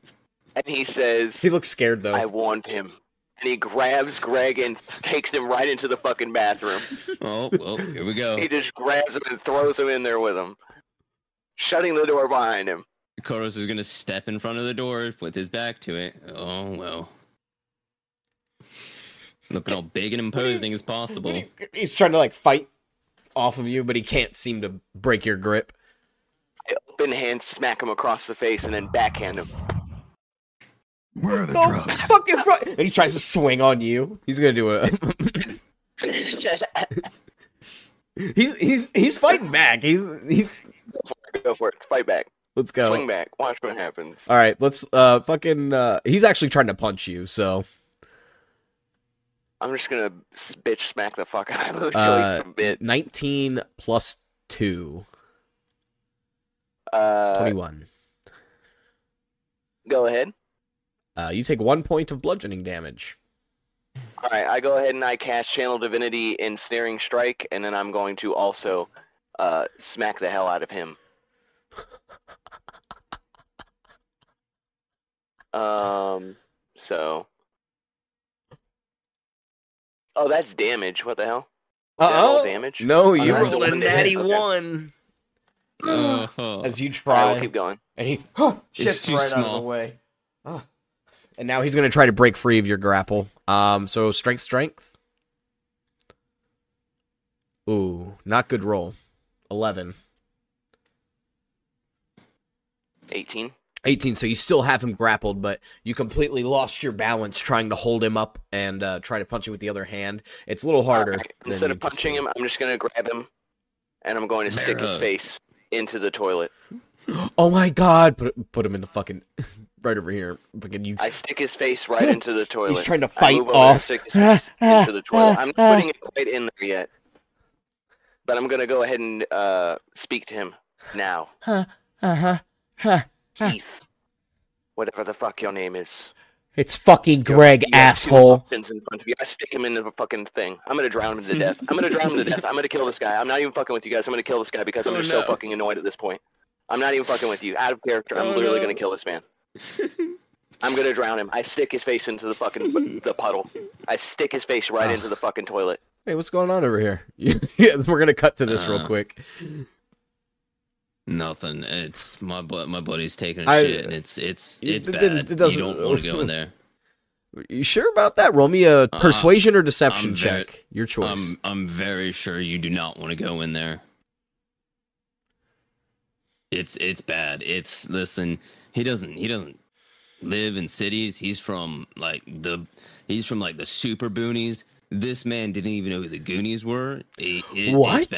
and he says, He looks scared though. "I warned him." And he grabs Greg and takes him right into the fucking bathroom. <laughs> Oh, well, here we go. He just grabs him and throws him in there with him, shutting the door behind him. Koros is gonna step in front of the door with his back to it. Oh well. Looking all big and imposing as possible. He's trying to like fight off of you, but he can't seem to break your grip. I open hand, smack him across the face, and then backhand him. Where are the No, drugs? fuck is right. And he tries to swing on you. He's gonna do a. <laughs> he's he's he's fighting back. He's he's. Go for it. Fight back. Let's go. Swing back. Watch what happens. All right, let's uh fucking. uh He's actually trying to punch you. So I'm just gonna bitch smack the fuck out of him until <laughs> uh, he's bit. nineteen plus two. Uh, 21. go ahead. Uh, you take one point of bludgeoning damage. All right, I go ahead and I cast Channel Divinity in Snaring Strike, and then I'm going to also uh, smack the hell out of him. Um, so. Oh, that's damage. What the hell? Is that all damage? No, you that's a rolled a one to hit, natty okay. one. Oh, As you All right, try, we'll keep going. and he <gasps> It's shifts too right out of the way. Ah. And now he's going to try to break free of your grapple. Um, so strength, strength. Ooh, not good roll. Eleven. 18. 18 so you still have him grappled but you completely lost your balance trying to hold him up and uh, try to punch him with the other hand it's a little harder Alright, Instead of punching him, I'm just going to grab him, and I'm going to stick his face into the toilet. <gasps> oh my god put, put him in the fucking right over here fucking you I stick his face right <laughs> into the toilet. he's trying to fight move over and off stick his face <laughs> into the toilet. I'm not putting it quite in there yet, but I'm gonna go ahead and uh, speak to him now. <laughs> uh-huh huh. Keith, whatever the fuck your name is. it's fucking greg You have asshole in front of you. I stick him into the fucking thing. I'm gonna drown him to death. I'm gonna drown him to death. I'm gonna kill this guy. I'm not even fucking with you guys. I'm gonna kill this guy because I'm Oh, just no. so fucking annoyed at this point. I'm not even fucking with you. Out of character. I'm Oh, literally no. gonna kill this man. I'm gonna drown him. I stick his face into the fucking <laughs> the puddle. I stick his face right Ah. into the fucking toilet. hey what's going on over here <laughs> yeah, we're gonna cut to this real Uh, quick Nothing. It's my bu- my buddy's taking a I- shit, and it's it's It- it's it bad. didn't- it doesn't- you don't want to go in <laughs> there. you sure about that roll me a persuasion or deception Uh, I'm very- check your choice I'm I'm very sure you do not want to go in there. It's it's bad. It's listen. He doesn't he doesn't live in cities. He's from like the he's from like the super boonies. This man didn't even know who the Goonies were. It, it- What?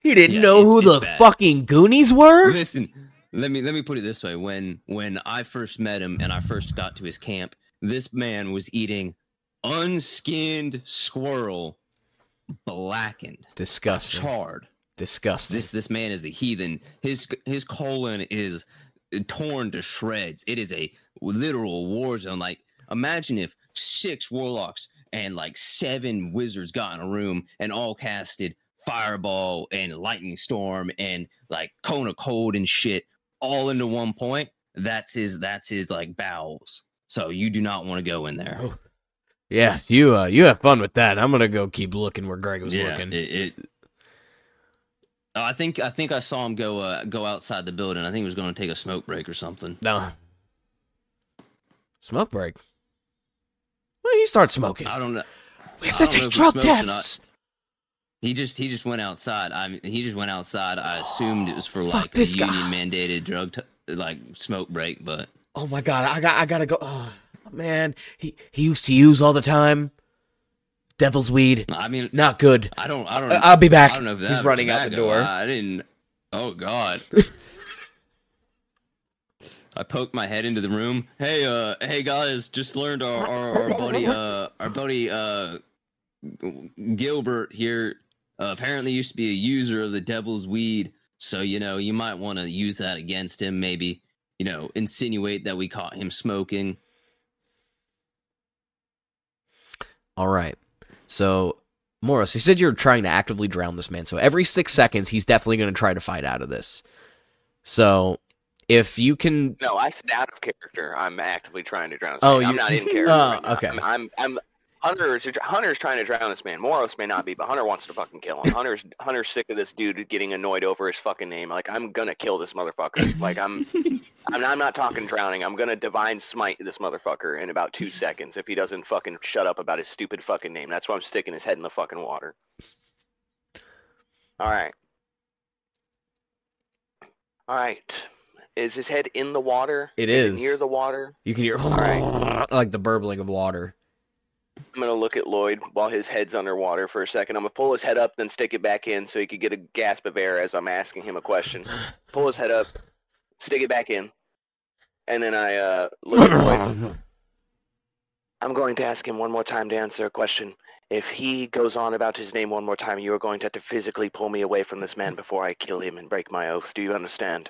He didn't yeah, know who the bad. fucking goonies were Listen, let me let me put it this way: when when I first met him and I first got to his camp, this man was eating unskinned squirrel, blackened, disgusting charred. disgusting This this man is a heathen. His his colon is torn to shreds. It is a literal war zone. Like imagine if six warlocks and like seven wizards got in a room and all casted fireball and lightning storm and like cone of cold and shit all into one point. That's his that's his like bowels. So you do not want to go in there. Oh, Yeah, you uh, you have fun with that. I'm gonna go keep looking where Greg was Yeah, looking. it- it- Oh, I think I think I saw him go uh, go outside the building. I think he was going to take a smoke break or something. no smoke break. When did he start smoking? I don't know. We have to take drug smokes or not. tests. He just he just went outside. I mean, he just went outside. I assumed it was for like a guy. union mandated drug t- like smoke break, but Oh my god, I got I gotta go. Oh, man, he he used to use all the time. Devil's weed, I mean, not good. I don't I don't. I- I'll be back. I don't know if that He's running out the door. I didn't. Oh God. <laughs> I poked my head into the room. Hey, uh, hey guys, just learned our our, our buddy, uh, our buddy, uh, Gilbert here. Uh, apparently used to be a user of the devil's weed. So you know you might want to use that against him. Maybe you know insinuate that we caught him smoking. All right. So, Moros, you said you're trying to actively drown this man. So every six seconds, he's definitely going to try to fight out of this. So, if you can, No, I said out of character. I'm actively trying to drown. Oh, Oh, I'm not in <laughs> character. Oh, right okay. I'm, I'm, I'm Hunter is Hunter's trying to drown this man. Moros may not be, but Hunter wants to fucking kill him. <laughs> Hunter's Hunter's sick of this dude getting annoyed over his fucking name. Like I'm gonna kill this motherfucker. Like I'm, <laughs> I'm, I'm not talking drowning. I'm gonna divine smite this motherfucker in about two <laughs> seconds if he doesn't fucking shut up about his stupid fucking name. That's why I'm sticking his head in the fucking water. All right. All right. Is his head in the water? It Is is. near the water. You can hear right. like the burbling of water. I'm gonna look at Lloyd while his head's underwater for a second. I'm gonna pull his head up, then stick it back in so he could get a gasp of air as I'm asking him a question. Pull his head up, stick it back in, and then I uh, look at Lloyd. <laughs> I'm going to ask him one more time to answer a question. If he goes on about his name one more time, you are going to have to physically pull me away from this man before I kill him and break my oath. Do you understand?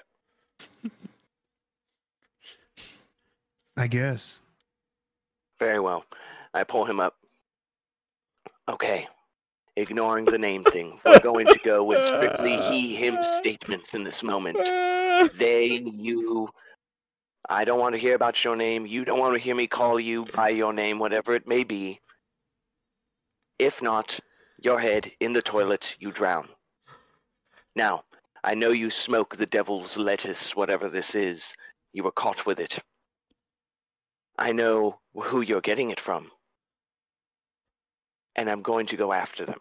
I guess. Very well. I pull him up. Okay. Ignoring the name thing, we're going to go with strictly he him statements in this moment. They, you. I don't want to hear about your name. You don't want to hear me call you by your name, whatever it may be. If not, your head in the toilet, you drown. Now, I know you smoke the devil's lettuce, whatever this is. You were caught with it. I know who you're getting it from. And I'm going to go after them.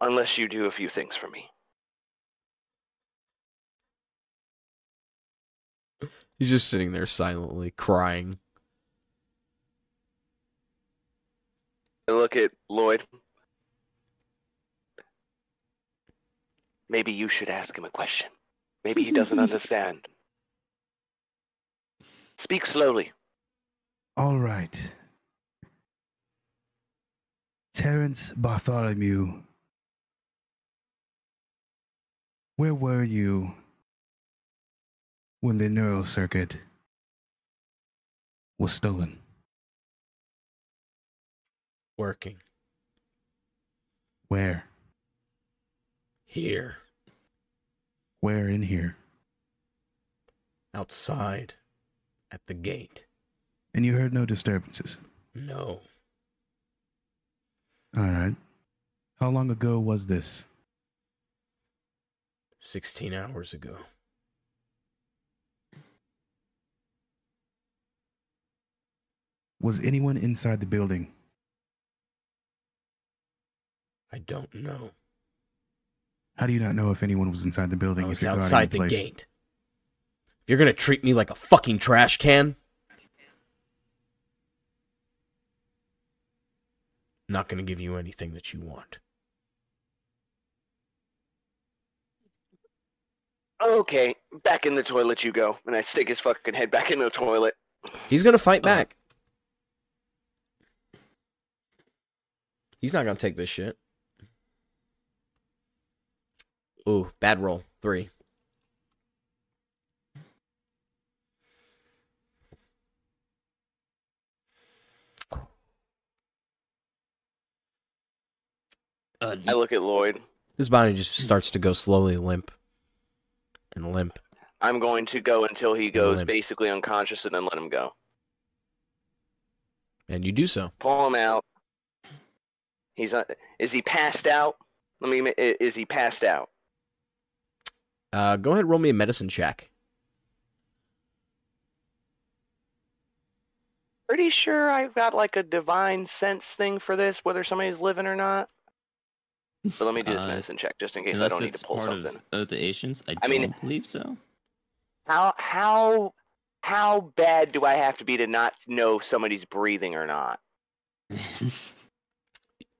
Unless you do a few things for me. He's just sitting there silently crying. I look at Lloyd. Maybe you should ask him a question. Maybe he doesn't <laughs> understand. Speak slowly. All right. Terence Bartholomew. Where were you when the neural circlet was stolen? Working. Where? Here. Where in here? Outside. At the gate. And you heard no disturbances. No. All right. How long ago was this? 16 hours ago. Was anyone inside the building? I don't know. How do you not know if anyone was inside the building? I was outside the place? gate. If you're gonna treat me like a fucking trash can, Not gonna give you anything that you want. Okay, back in the toilet you go. And I stick his fucking head back in the toilet. He's gonna fight Uh-huh. back. He's not gonna take this shit. Ooh, bad roll. Three. Uh, I look at Lloyd. His body just starts to go slowly limp. And limp. I'm going to go until he goes limp. basically unconscious and then let him go. And you do so. Pull him out. He's uh, is he passed out? Let me. Is he passed out? Uh, go ahead and roll me a medicine check. Pretty sure I've got like a divine sense thing for this, whether somebody's living or not. But let me do this Uh, medicine check just in case I don't need to pull part something. of the Asians, I, I mean- don't believe so. How how how bad do I have to be to not know somebody's breathing or not? <laughs>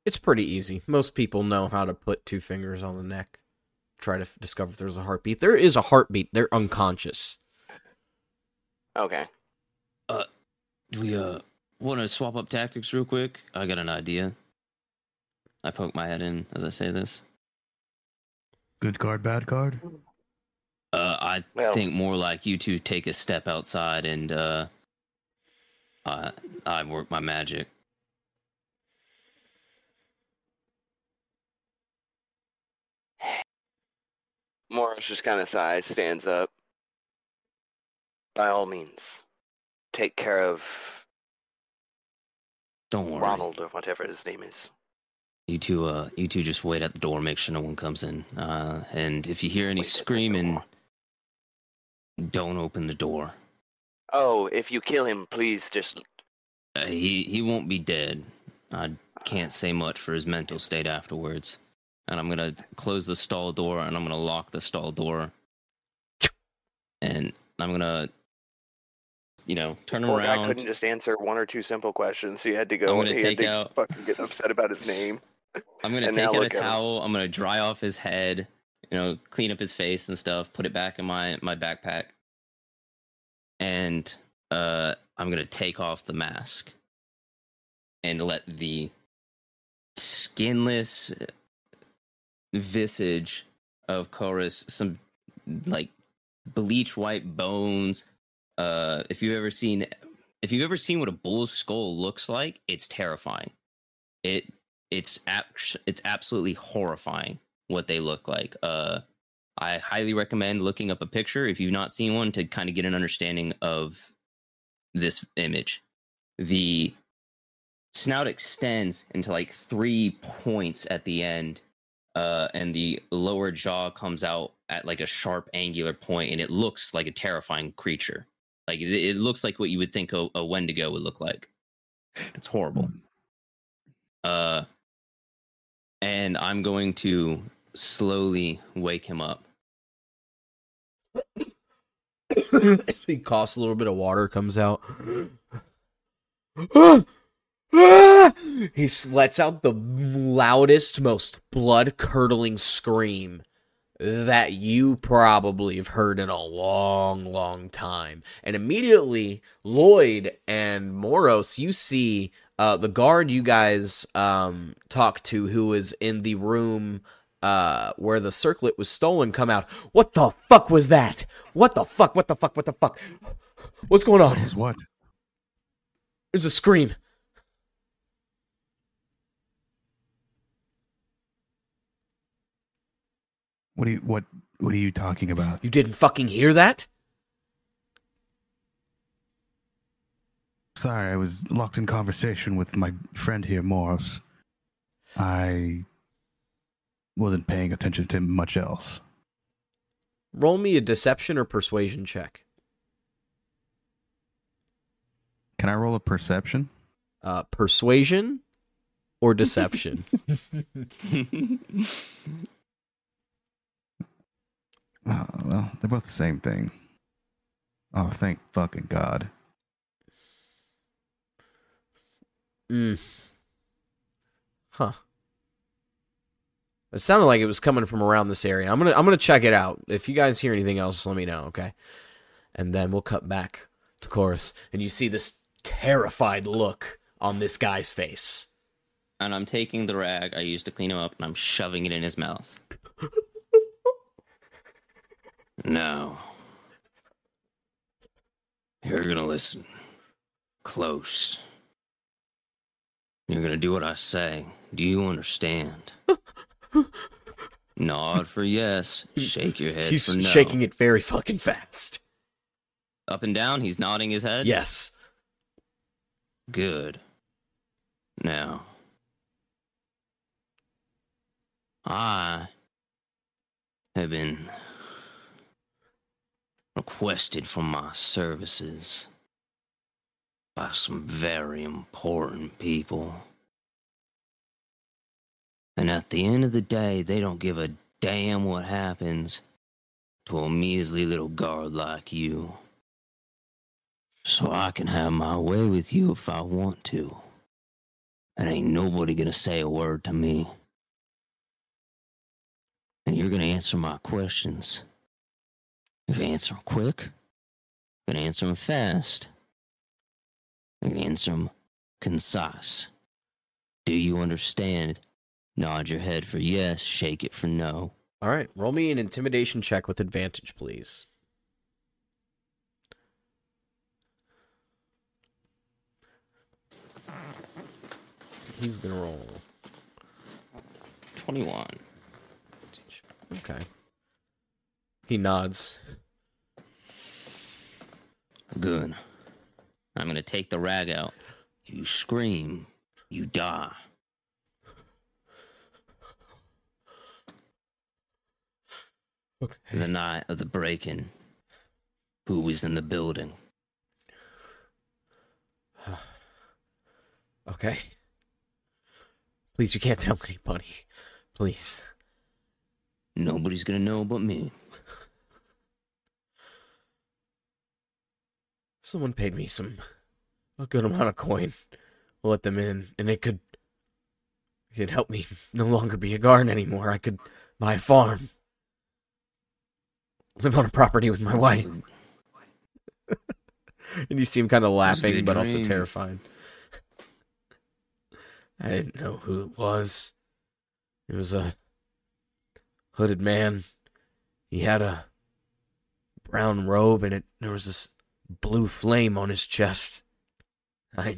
It's pretty easy. Most people know how to put two fingers on the neck, try to f- discover if there's a heartbeat. There is a heartbeat. They're unconscious. Okay. Uh, Do we uh want to swap up tactics real quick? I got an idea. I poke my head in as I say this. Good card, bad card? Uh, I Well, think more like you two take a step outside and uh, I I work my magic. Moros just kind of sighs, stands up. By all means, take care of Don't worry. Ronald or whatever his name is. You two, uh, you two just wait at the door, make sure no one comes in. Uh, and if you hear any Wait screaming, don't open the door. Oh, if you kill him, please just. Uh, he he won't be dead. I can't say much for his mental state afterwards. And I'm gonna close the stall door, and I'm gonna lock the stall door, and I'm gonna, you know, turn him Poor around. couldn't just answer one or two simple questions. He had to go. I'm gonna take out- fucking get upset about his name. I'm gonna And take out a towel. I'm gonna dry off his head. You know, clean up his face and stuff. Put it back in my my backpack. And uh, I'm gonna take off the mask and let the skinless visage of Chorus, some like bleach white bones. Uh, if you've ever seen, if you've ever seen what a bull's skull looks like, it's terrifying. It it's act- it's absolutely horrifying what they look like. Uh, I highly recommend looking up a picture if you've not seen one to kind of get an understanding of this image. The snout extends into like three points at the end, uh, and the lower jaw comes out at like a sharp angular point, and it looks like a terrifying creature. Like it, it looks like what you would think a, a Wendigo would look like. It's horrible. Uh, and I'm going to slowly wake him up. <coughs> he coughs a little bit of water comes out. he lets out the loudest, most blood curdling scream that you probably have heard in a long, long time. And immediately, Lloyd and Moros, you see uh, the guard you guys um, talked to, who was in the room uh, where the circlet was stolen, come out. What the fuck was that? What the fuck? What the fuck? What the fuck? What's going on? Was what? There's a scream. What are you what what are you talking about? You didn't fucking hear that? Sorry, I was locked in conversation with my friend here, Moros. I wasn't paying attention to much else. Roll me a deception or persuasion check. Can I roll a perception? Uh, persuasion or deception? Oh, <laughs> <laughs> well, they're both the same thing. Oh, thank fucking God. Mm. Huh. It sounded like it was coming from around this area. I'm gonna I'm gonna check it out. If you guys hear anything else, let me know, okay? And then we'll cut back to chorus, and you see this terrified look on this guy's face. and I'm taking the rag I used to clean him up and I'm shoving it in his mouth. <laughs> now, you're gonna listen close. You're gonna do what I say. Do you understand? <laughs> Nod for yes. Shake your head He's for no. shaking it very fucking fast. up and down. He's nodding his head. Yes. Good. Now, I have been requested for my services by some very important people. And at the end of the day, they don't give a damn what happens to a measly little guard like you. So I can have my way with you if I want to. And ain't nobody gonna say a word to me. And you're gonna answer my questions. You're gonna answer them quick. You're gonna answer them fast. Gonna answer concise. Do you understand? Nod your head for yes, shake it for no. All right. Roll me an intimidation check with advantage, please. He's gonna roll. 21. Okay. He nods. Good. I'm gonna take the rag out. You scream, you die. Okay. The night of the break-in. Who was in the building? <sighs> Okay. Please, you can't tell anybody. Please. Nobody's gonna know but me. Someone paid me some a good amount of coin. We'll let them in, and it could it could help me no longer be a guard anymore. I could buy a farm. Live on a property with my wife. <laughs> And you seem kind of laughing, but also terrified. I didn't know who it was. It was a hooded man. He had a brown robe, and it there was this blue flame on his chest. I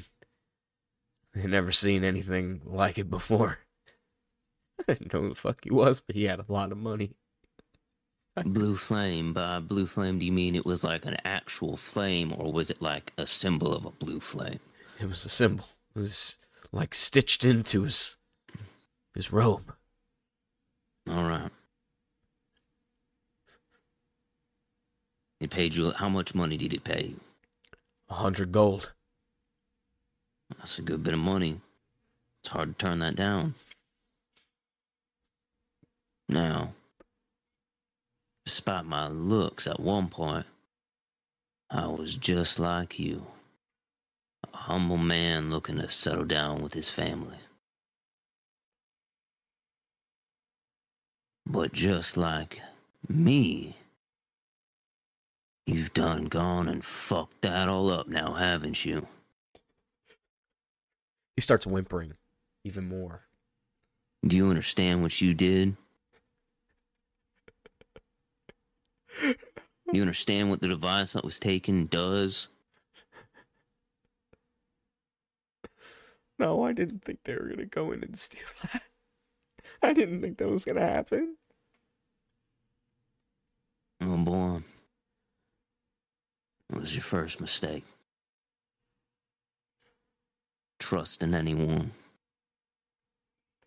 had never seen anything like it before. <laughs> I didn't know who the fuck he was, but he had a lot of money. Blue flame. By blue flame, do you mean it was like an actual flame, or was it like a symbol of a blue flame? It was a symbol. It was like stitched into his his robe. All right. It paid you. How much money did it pay you? A hundred gold. That's a good bit of money. It's hard to turn that down. Now, despite my looks at one point, I was just like you. A humble man looking to settle down with his family. But just like me, you've done gone and fucked that all up now, haven't you? He starts whimpering even more. Do you understand what you did? You understand what the device that was taken does? No, I didn't think they were gonna go in and steal that. I didn't think that was gonna happen. Oh boy. Was your first mistake. Trusting anyone.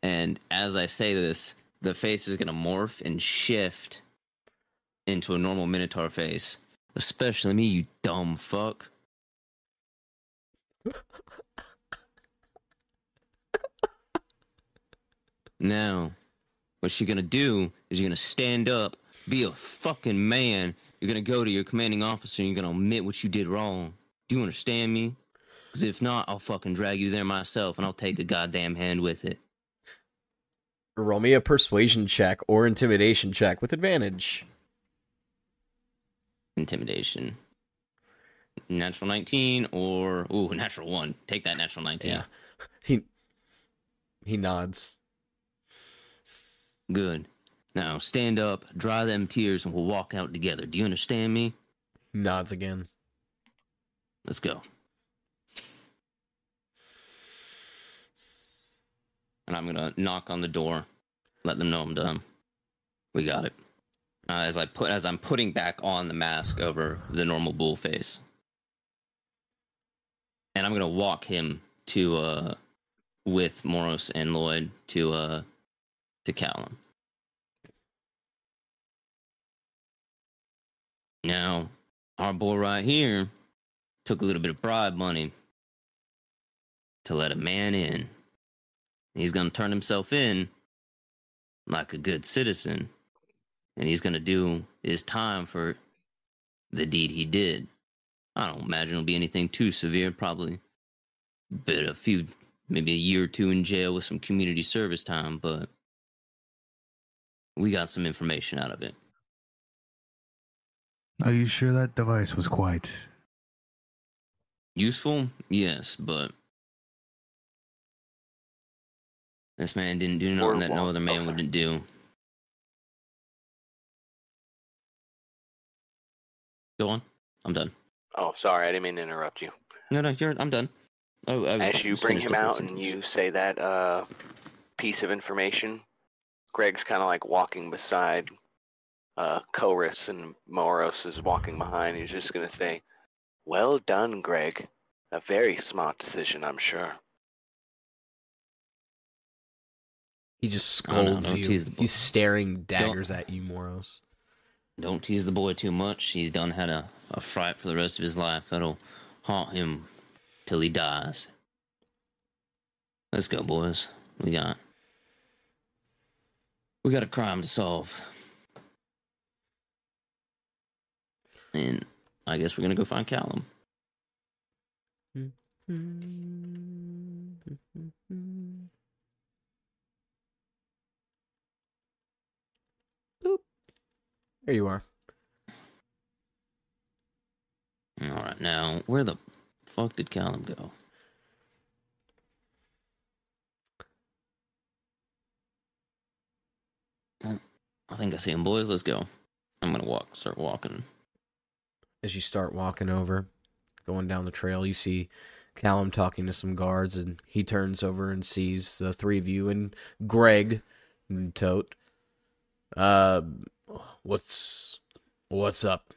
And as I say this, the face is going to morph and shift into a normal Minotaur face. Especially me, you dumb fuck. Now, what you're gonna do is you're gonna stand up, be a fucking man. You're gonna go to your commanding officer and you're gonna admit what you did wrong. Do you understand me? Because if not, I'll fucking drag you there myself and I'll take a goddamn hand with it. Roll me a persuasion check or intimidation check with advantage. Intimidation. Natural 19 or, ooh, <laughs> natural 1. Take that natural 19. Yeah. <laughs> He he nods. Good. Now stand up, dry them tears, and we'll walk out together. Do you understand me? Nods again. Let's go. And I'm gonna knock on the door, let them know I'm done. We got it. Uh, as I put as I'm putting back on the mask over the normal bull face, and I'm gonna walk him to uh with Moros and Lloyd to uh to Callum. Now, our boy right here took a little bit of bribe money to let a man in. He's going to turn himself in like a good citizen, and he's going to do his time for the deed he did. I don't imagine it'll be anything too severe, probably. But a few, maybe a year or two in jail with some community service time, but we got some information out of it. Are you sure that device was quite? Useful? Yes, but this man didn't do nothing that no other man okay. wouldn't do. Go on. I'm done. Oh, sorry, I didn't mean to interrupt you. No, no, you're. I'm done. Oh, I As you bring him a full out and you say that uh, piece of information, Greg's kind of like walking beside uh, Chorus and Moros is walking behind. He's just going to say, Well done, Greg. A very smart decision, I'm sure. He just Oh, no, scolds don't you. tease the boy. He's staring daggers at you, Moros. Don't- at you, Moros. Don't tease the boy too much. He's done had a, a fright for the rest of his life that'll haunt him till he dies. Let's go, boys. We got we got a crime to solve. And I guess we're gonna go find Callum. Boop. There you are. Alright, now where the fuck did Callum go? I think I see him, boys. Let's go. I'm gonna walk, start walking. As you start walking over, going down the trail, you see Callum talking to some guards, and he turns over and sees the three of you and Greg and Tote. Uh, what's what's up?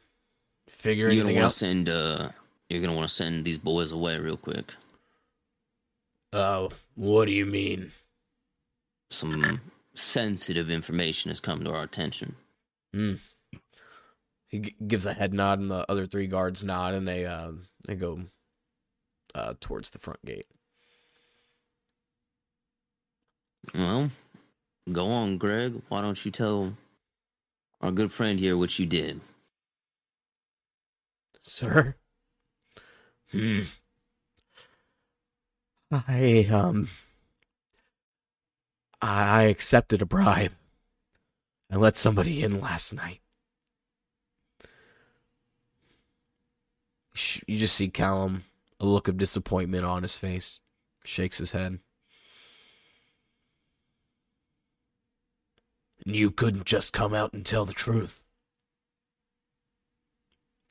Figure You're gonna want out? to send. Uh, you're gonna want to send these boys away real quick. Oh, what do you mean? Some sensitive information has come to our attention. Hmm. He g- gives a head nod, and the other three guards nod, and they uh they go uh towards the front gate. Well, go on, Greg. Why don't you tell our good friend here what you did? Sir? Hmm. I, um. I I accepted a bribe. I let somebody in last night. You just see Callum, a look of disappointment on his face, shakes his head. And you couldn't just come out and tell the truth.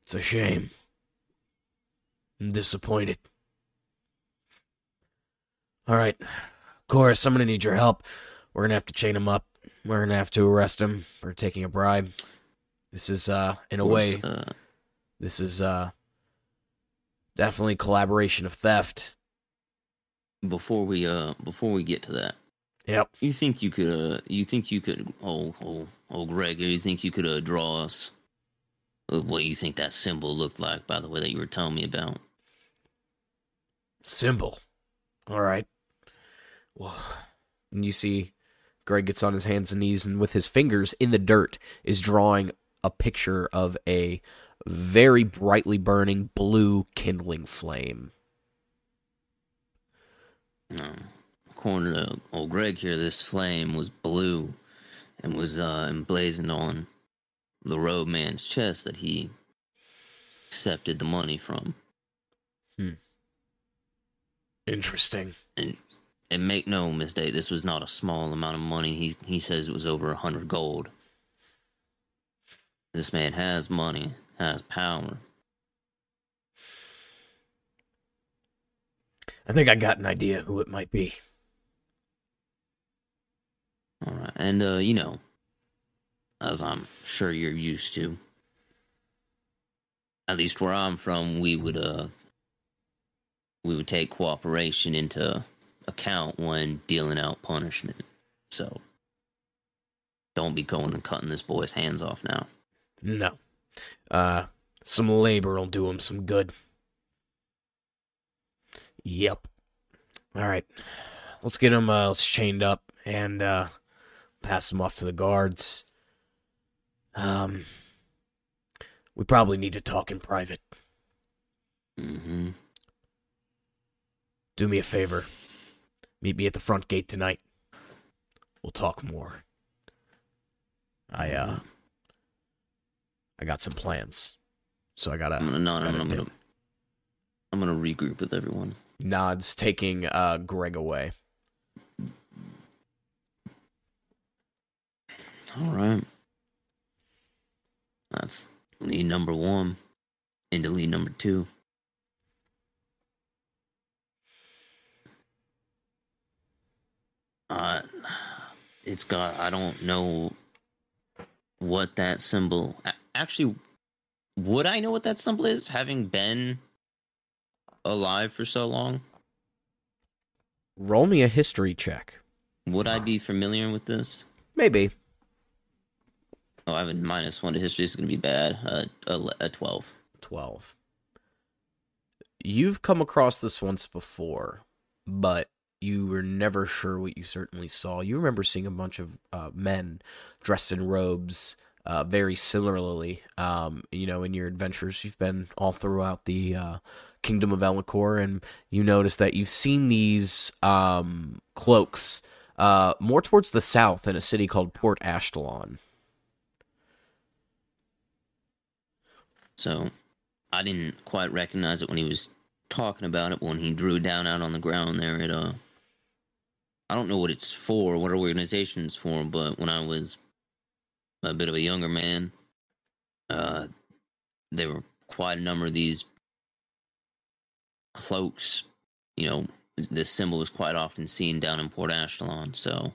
It's a shame. I'm disappointed. All right, Chorus, I'm gonna need your help. We're gonna have to chain him up. We're gonna have to arrest him for taking a bribe. This is, uh, in a way, Uh, this is, uh, definitely collaboration of theft. before we uh before we get to that, Yep. you think you could uh you think you could oh oh oh Greg, you think you could uh draw us what you think that symbol looked like by the way that you were telling me about? Symbol. All right. Well, and you see Greg gets on his hands and knees and with his fingers in the dirt is drawing a picture of a very brightly burning blue kindling flame. No. According to old Greg here, this flame was blue and was uh, emblazoned on the roadman's chest that he accepted the money from. Hmm. Interesting. And and make no mistake, this was not a small amount of money. He he says it was over a hundred gold. This man has money, has power. I think I got an idea who it might be. All right, and uh, you know, as I'm sure you're used to, at least where I'm from, we would uh, we would take cooperation into account when dealing out punishment. So, don't be going and cutting this boy's hands off now. No. Uh, some labor will do him some good. Yep. All right. Let's get him uh, let's chained up and uh, pass him off to the guards. Um, we probably need to talk in private. Mm-hmm. Do me a favor. Meet me at the front gate tonight. We'll talk more. I uh I got some plans. So I gotta I'm gonna nod. I'm, gotta I'm gonna I'm gonna regroup with everyone. nods, taking uh Greg away. All right. That's lead number one. Into lead number two. Uh, it's got. I don't know what that symbol. Actually, would I know what that symbol is? Having been alive for so long. Roll me a history check. Would I be familiar with this? Maybe. Oh, I have a minus one to history. This is going to be bad. Uh, a, a 12. 12. You've come across this once before, but you were never sure what you certainly saw. You remember seeing a bunch of uh, men dressed in robes, uh, very similarly. Um, you know, in your adventures, you've been all throughout the uh, kingdom of Elicor, and you notice that you've seen these um, cloaks uh, more towards the south in a city called Port Ashtalon. So I didn't quite recognize it when he was talking about it, when he drew down out on the ground there, it, uh, I don't know what it's for, what organization's for, but when I was a bit of a younger man, uh, there were quite a number of these cloaks. You know, this symbol was quite often seen down in Port Ashtalon, so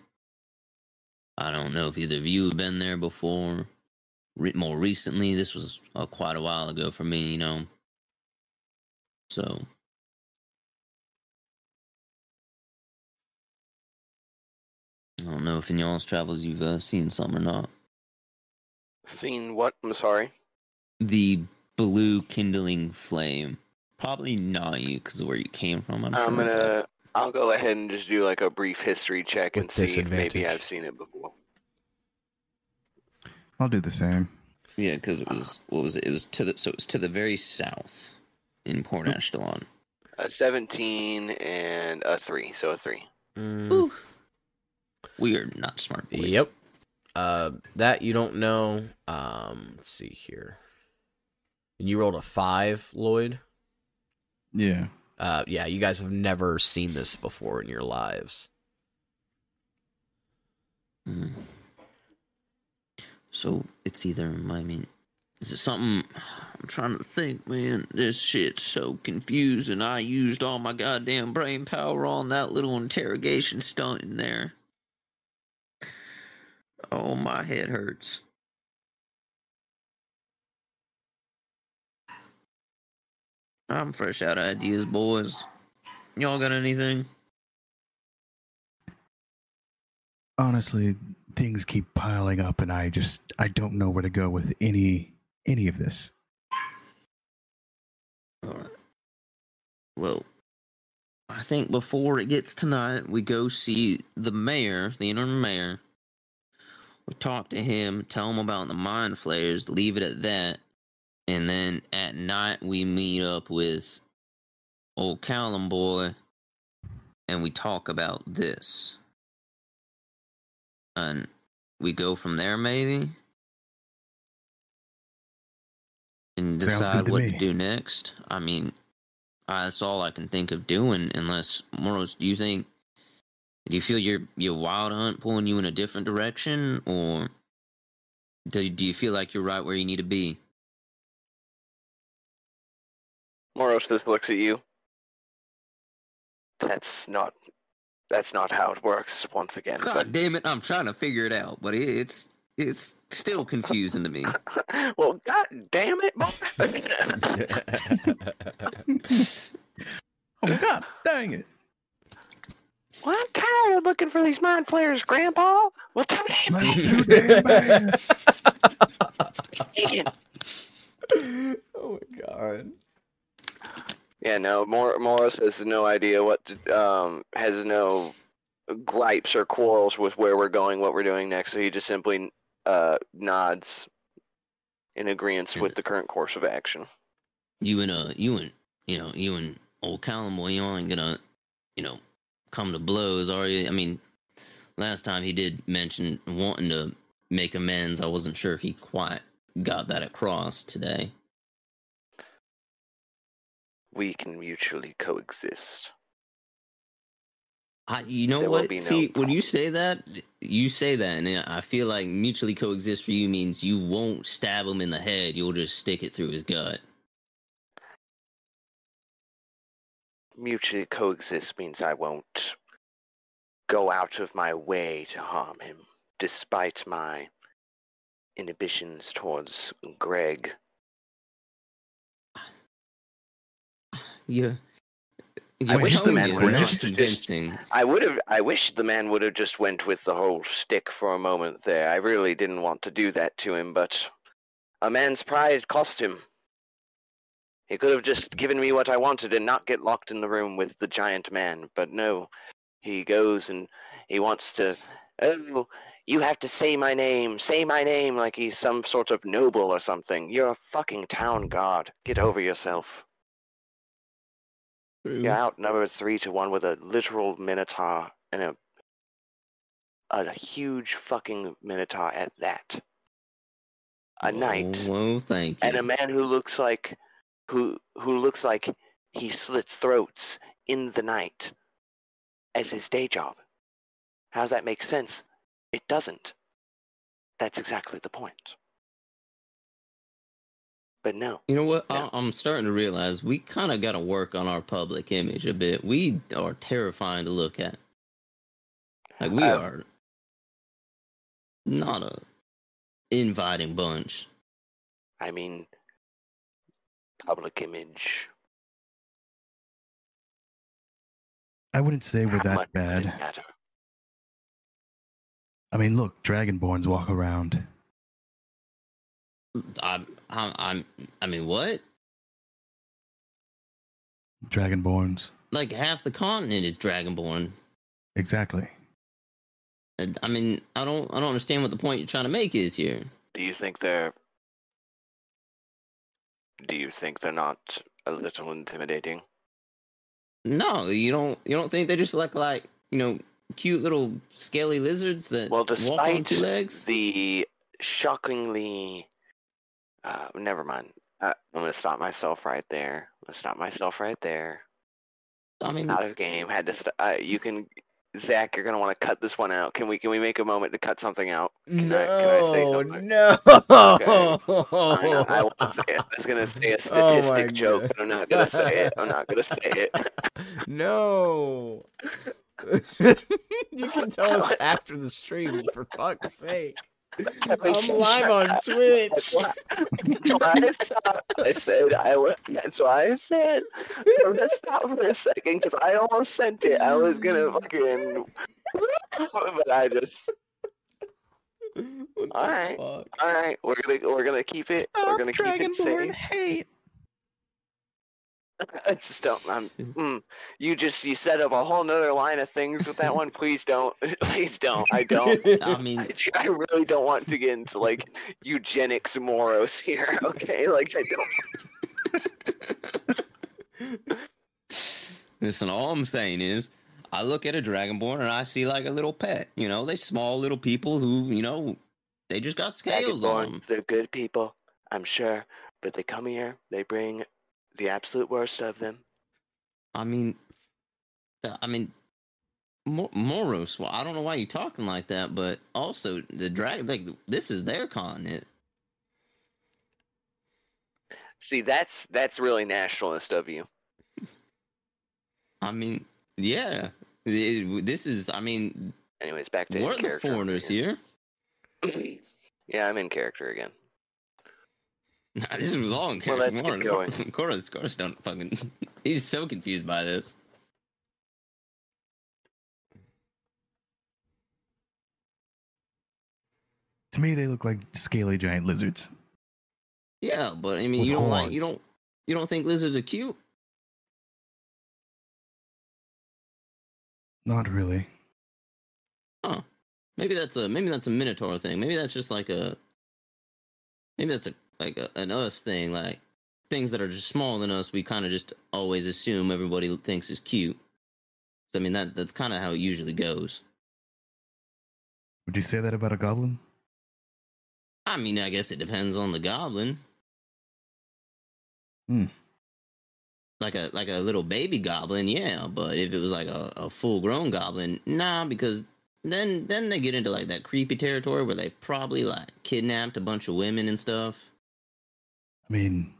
I don't know if either of you have been there before. Re- more recently, this was uh, quite a while ago for me, you know. So I don't know if in y'all's travels you've uh, seen some or not. Seen what? I'm sorry. The blue kindling flame. Probably not you because of where you came from. I'm, I'm sure, gonna. I'll go ahead and just do like a brief history check and With see if maybe. I've seen it before. I'll do the same. Yeah, because it was what was it? It was to the so it was to the very south in Port Ashtalon. A 17 and a three, so a three. Mm, We are not smart boys. Yep. Uh, that you don't know. Um, let's see here. And you rolled a five, Lloyd. Yeah. Uh, yeah, you guys have never seen this before in your lives. Mm. So it's either I mean, is it something? I'm trying to think, man. This shit's so confusing. I used all my goddamn brain power on that little interrogation stunt in there. Oh, my head hurts. I'm fresh out of ideas, boys. Y'all got anything? Honestly, things keep piling up, and I just I don't know where to go with any any of this. All right. Well, I think before it gets tonight, we go see the mayor, the interim mayor. We talk to him, tell him about the mind flayers, leave it at that. And then at night, we meet up with old Callum boy and we talk about this. And we go from there, maybe? And decide to what me. to do next. I mean, uh, that's all I can think of doing. Unless Moros, do you think? Do you feel your your wild hunt pulling you in a different direction, or do do you feel like you're right where you need to be? Moros just looks at you. That's not. That's not how it works. Once again, God damn it! I'm trying to figure it out, but it's it's still confusing to me. <laughs> well, god damn it, boy. <laughs> <laughs> Oh God, dang it! Well, I'm tired of looking for these mind flayers, Grandpa. Well, too damn Too damn bad. bad. oh my god. Yeah, no. Mor- Moros has no idea what to, um has no gripes or quarrels with where we're going, what we're doing next. So he just simply uh nods in agreement with the current course of action. You and uh, you and you know, you and old Callum, boy, you ain't gonna, you know, come to blows, are you? I mean, last time he did mention wanting to make amends. I wasn't sure if he quite got that across today. We can mutually coexist. I, you know There what? no See, when you say that, you say that, and I feel like mutually coexist for you means you won't stab him in the head. You'll just stick it through his gut. Mutually coexist means I won't go out of my way to harm him, despite my inhibitions towards Greg. Yeah. Your wish the man would not just- convincing. I would have. I wish the man would have just went with the whole stick for a moment there. I really didn't want to do that to him, but a man's pride cost him. He could have just given me what I wanted and not get locked in the room with the giant man, but no. He goes and he wants to. Oh, you have to say my name. Say my name like he's some sort of noble or something. You're a fucking town guard. Get over yourself. You're outnumbered three to one with a literal minotaur and a a huge fucking minotaur at that. A knight Oh, well, thank you. and a man who looks like who who looks like he slits throats in the night as his day job. How does that make sense? It doesn't. That's exactly the point. But no. You know what? I- I'm starting to realize we kind of got to work on our public image a bit. We are terrifying to look at. Like we Uh, are not a inviting bunch. I mean public image. I wouldn't say we're How that much does it bad. I mean, look, Dragonborns walk around. I'm, I'm, I'm I mean, what? Dragonborns. Like half the continent is Dragonborn. Exactly. I mean, I don't, I don't understand what the point you're trying to make is here. Do you think they're Do you think they're not a little intimidating? No, you don't, you don't think they just look like, you know, cute little scaly lizards that Well, walk on despite two legs? the shockingly uh never mind uh, i'm gonna stop myself right there i'm gonna stop myself right there I mean, out of game had to st- uh, you can zach you're gonna want to cut this one out can we can we make a moment to cut something out Can I- can I say No, something? no. I, know, I won't say it. I was gonna say a <laughs> Oh statistic joke, God. but I'm not gonna say it. I'm not gonna say it. <laughs> no. <laughs> you can tell us after the stream, for fuck's sake. I'm live on Twitch. That's why, I. I said I was. That's why I said I'm gonna stop for a second because I almost sent it. I was gonna fucking, <laughs> but I just. Alright. fuck? All right, we're gonna we're gonna keep it. we're gonna keep it safe. hate. <laughs> I just don't. <laughs> I'm. Mm, you just you set up a whole nother line of things with that one. Please don't. <laughs> Please don't. I don't. I mean, I, I really don't want to get into like eugenics moros here. Okay, like I don't. Listen, all I'm saying is, I look at a dragonborn and I see like a little pet. You know, they small little people who, you know, they just got scales on them. They're good people, I'm sure, but they come here. They bring the absolute worst of them. I mean, I mean, Mor- Moros. Well, I don't know why you're talking like that, but also the drag, like this is their continent. See, that's that's really nationalist of you. I mean, yeah, it- this is. I mean, Anyways, back to we're the foreigners here. here. <clears throat> yeah, I'm in character again. <laughs> this was all in Well, character. let's get Warren. going. <laughs> Chorus, Chorus don't fucking. <laughs> He's so confused by this. To me, they look like scaly giant lizards. Yeah, but I mean, With you don't like you don't you don't think lizards are cute? Not really. Oh. Maybe that's a maybe that's a minotaur thing. Maybe that's just like a maybe that's a like a, an us thing. Like things that are just smaller than us, we kind of just always assume everybody thinks is cute. So, I mean that that's kind of how it usually goes. Would you say that about a goblin? I mean, I guess it depends on the goblin. Hmm. Like a like a little baby goblin, yeah. But if it was like a, a full grown goblin, nah, because then then they get into like that creepy territory where they've probably like kidnapped a bunch of women and stuff. I mean,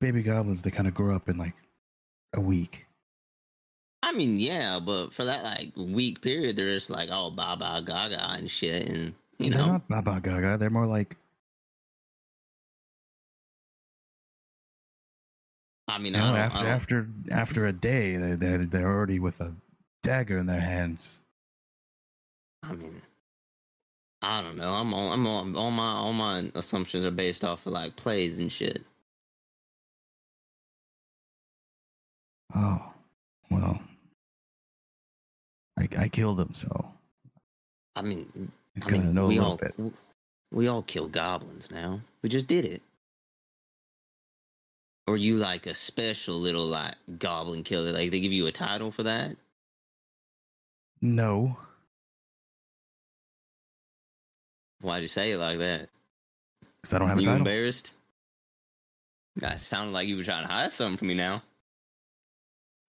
baby goblins, they kind of grow up in like a week. I mean, yeah, but for that like week period, they're just like all baba gaga and shit, and you they're know, not Baba Gaga. They're more like I mean, You know, after I don't, after after a day, they're, they're they're already with a dagger in their hands. I mean, I don't know. I'm all, I'm all, all my all my assumptions are based off of like plays and shit. Oh, well, I I killed them, so I mean, I I kind of mean, know we all bit. we all kill goblins now. We just did it. Or you like a special little like goblin killer? Like they give you a title for that? No, Why'd you say it like that? because I don't have a you title. embarrassed? That sounded like you were trying to hide something from me now.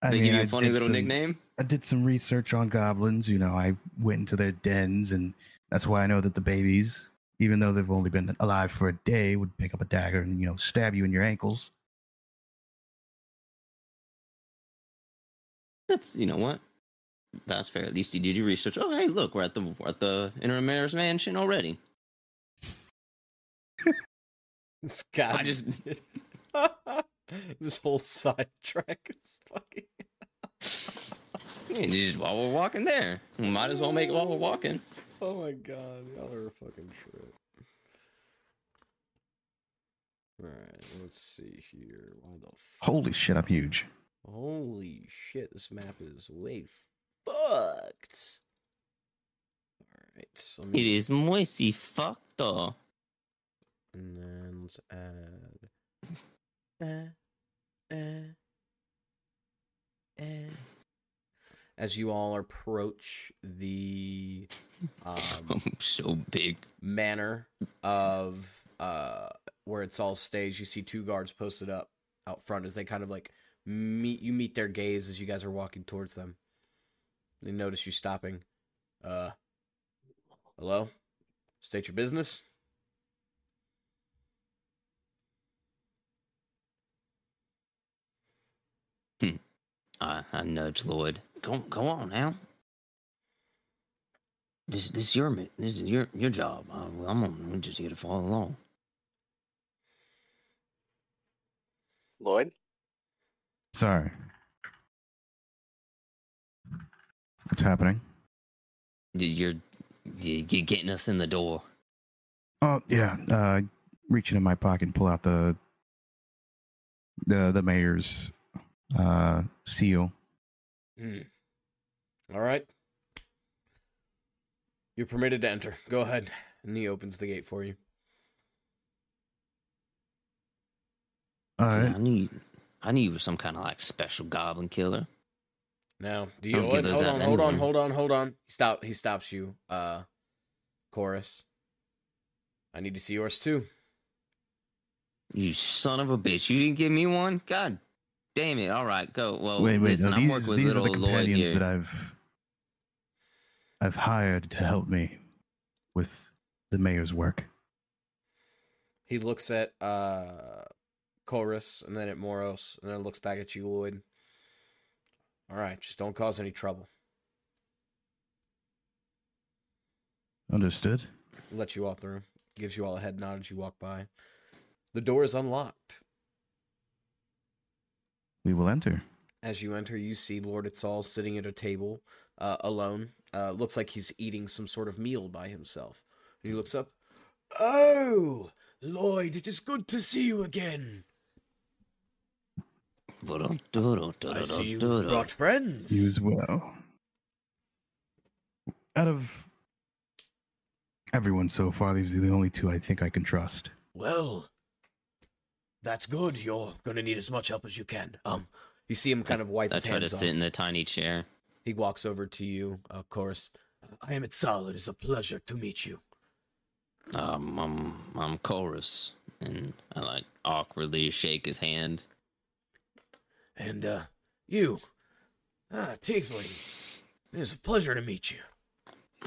I they mean, give you a funny little some- nickname? I did some research on goblins. You know, I went into their dens, and that's why I know that the babies, even though they've only been alive for a day, would pick up a dagger and you know stab you in your ankles. That's you know what? That's fair. At least you did your research. Oh hey, look, we're at the we're at the interim mayor's mansion already. <laughs> This I just <laughs> this whole sidetrack is fucking. <laughs> Yeah, just while we're walking there. We might as well make it while we're walking. Oh my god, y'all are a fucking trip. Alright, let's see here. Why the f- Holy shit, I'm huge. Holy shit, this map is way fucked. Alright, so me- is moisty fucked up. And then let's add. <laughs> Eh, eh, eh. As you all approach the um, <laughs> I'm so big. manor of uh, where it's all staged, you see two guards posted up out front as they kind of like meet you meet their gaze as you guys are walking towards them. They notice you stopping. Uh, hello. State your business. Hmm. I, I nudge Lloyd. Go go on now. This this is your this is your your job. Uh, I'm on, I'm just here to follow along. Lloyd? Sorry. What's happening? You- You're you- you're getting us in the door. Oh yeah, uh, reaching in my pocket and pull out the the the mayor's uh seal. Hmm. All right. You're permitted to enter. Go ahead. And he opens the gate for you. All See. I knew you, I knew you were some kind of like special goblin killer. Now, do you hold, hold on, hold on, hold on, hold on. He stop he stops you. Uh chorus. I need to see yours too. You son of a bitch! You didn't give me one. God damn it! All right, go. Well, wait, wait. listen, no, I'm these working with these are little the Lloyd companions here. that I've I've hired to help me with the mayor's work. He looks at uh Chorus and then at Moros and then looks back at you, Lloyd. All right, just don't cause any trouble. Understood. Let you all through. Gives you all a head nod as you walk by. The door is unlocked. We will enter. As you enter, you see Lord Itzal sitting at a table uh, alone. Uh, looks like he's eating some sort of meal by himself. He looks up. Oh, Lloyd, it is good to see you again. I see you brought friends. You as well. Out of everyone so far, these are the only two I think I can trust. Well, that's good. You're gonna need as much help as you can. Um, you see him kind of wipe his hands. I his try to hands sit off. in the tiny chair. He walks over to you, of course. I am Itzal. It is a pleasure to meet you. Um, I'm I'm chorus, and I like awkwardly shake his hand. And, uh, you. Ah, Tiefling. It is a pleasure to meet you.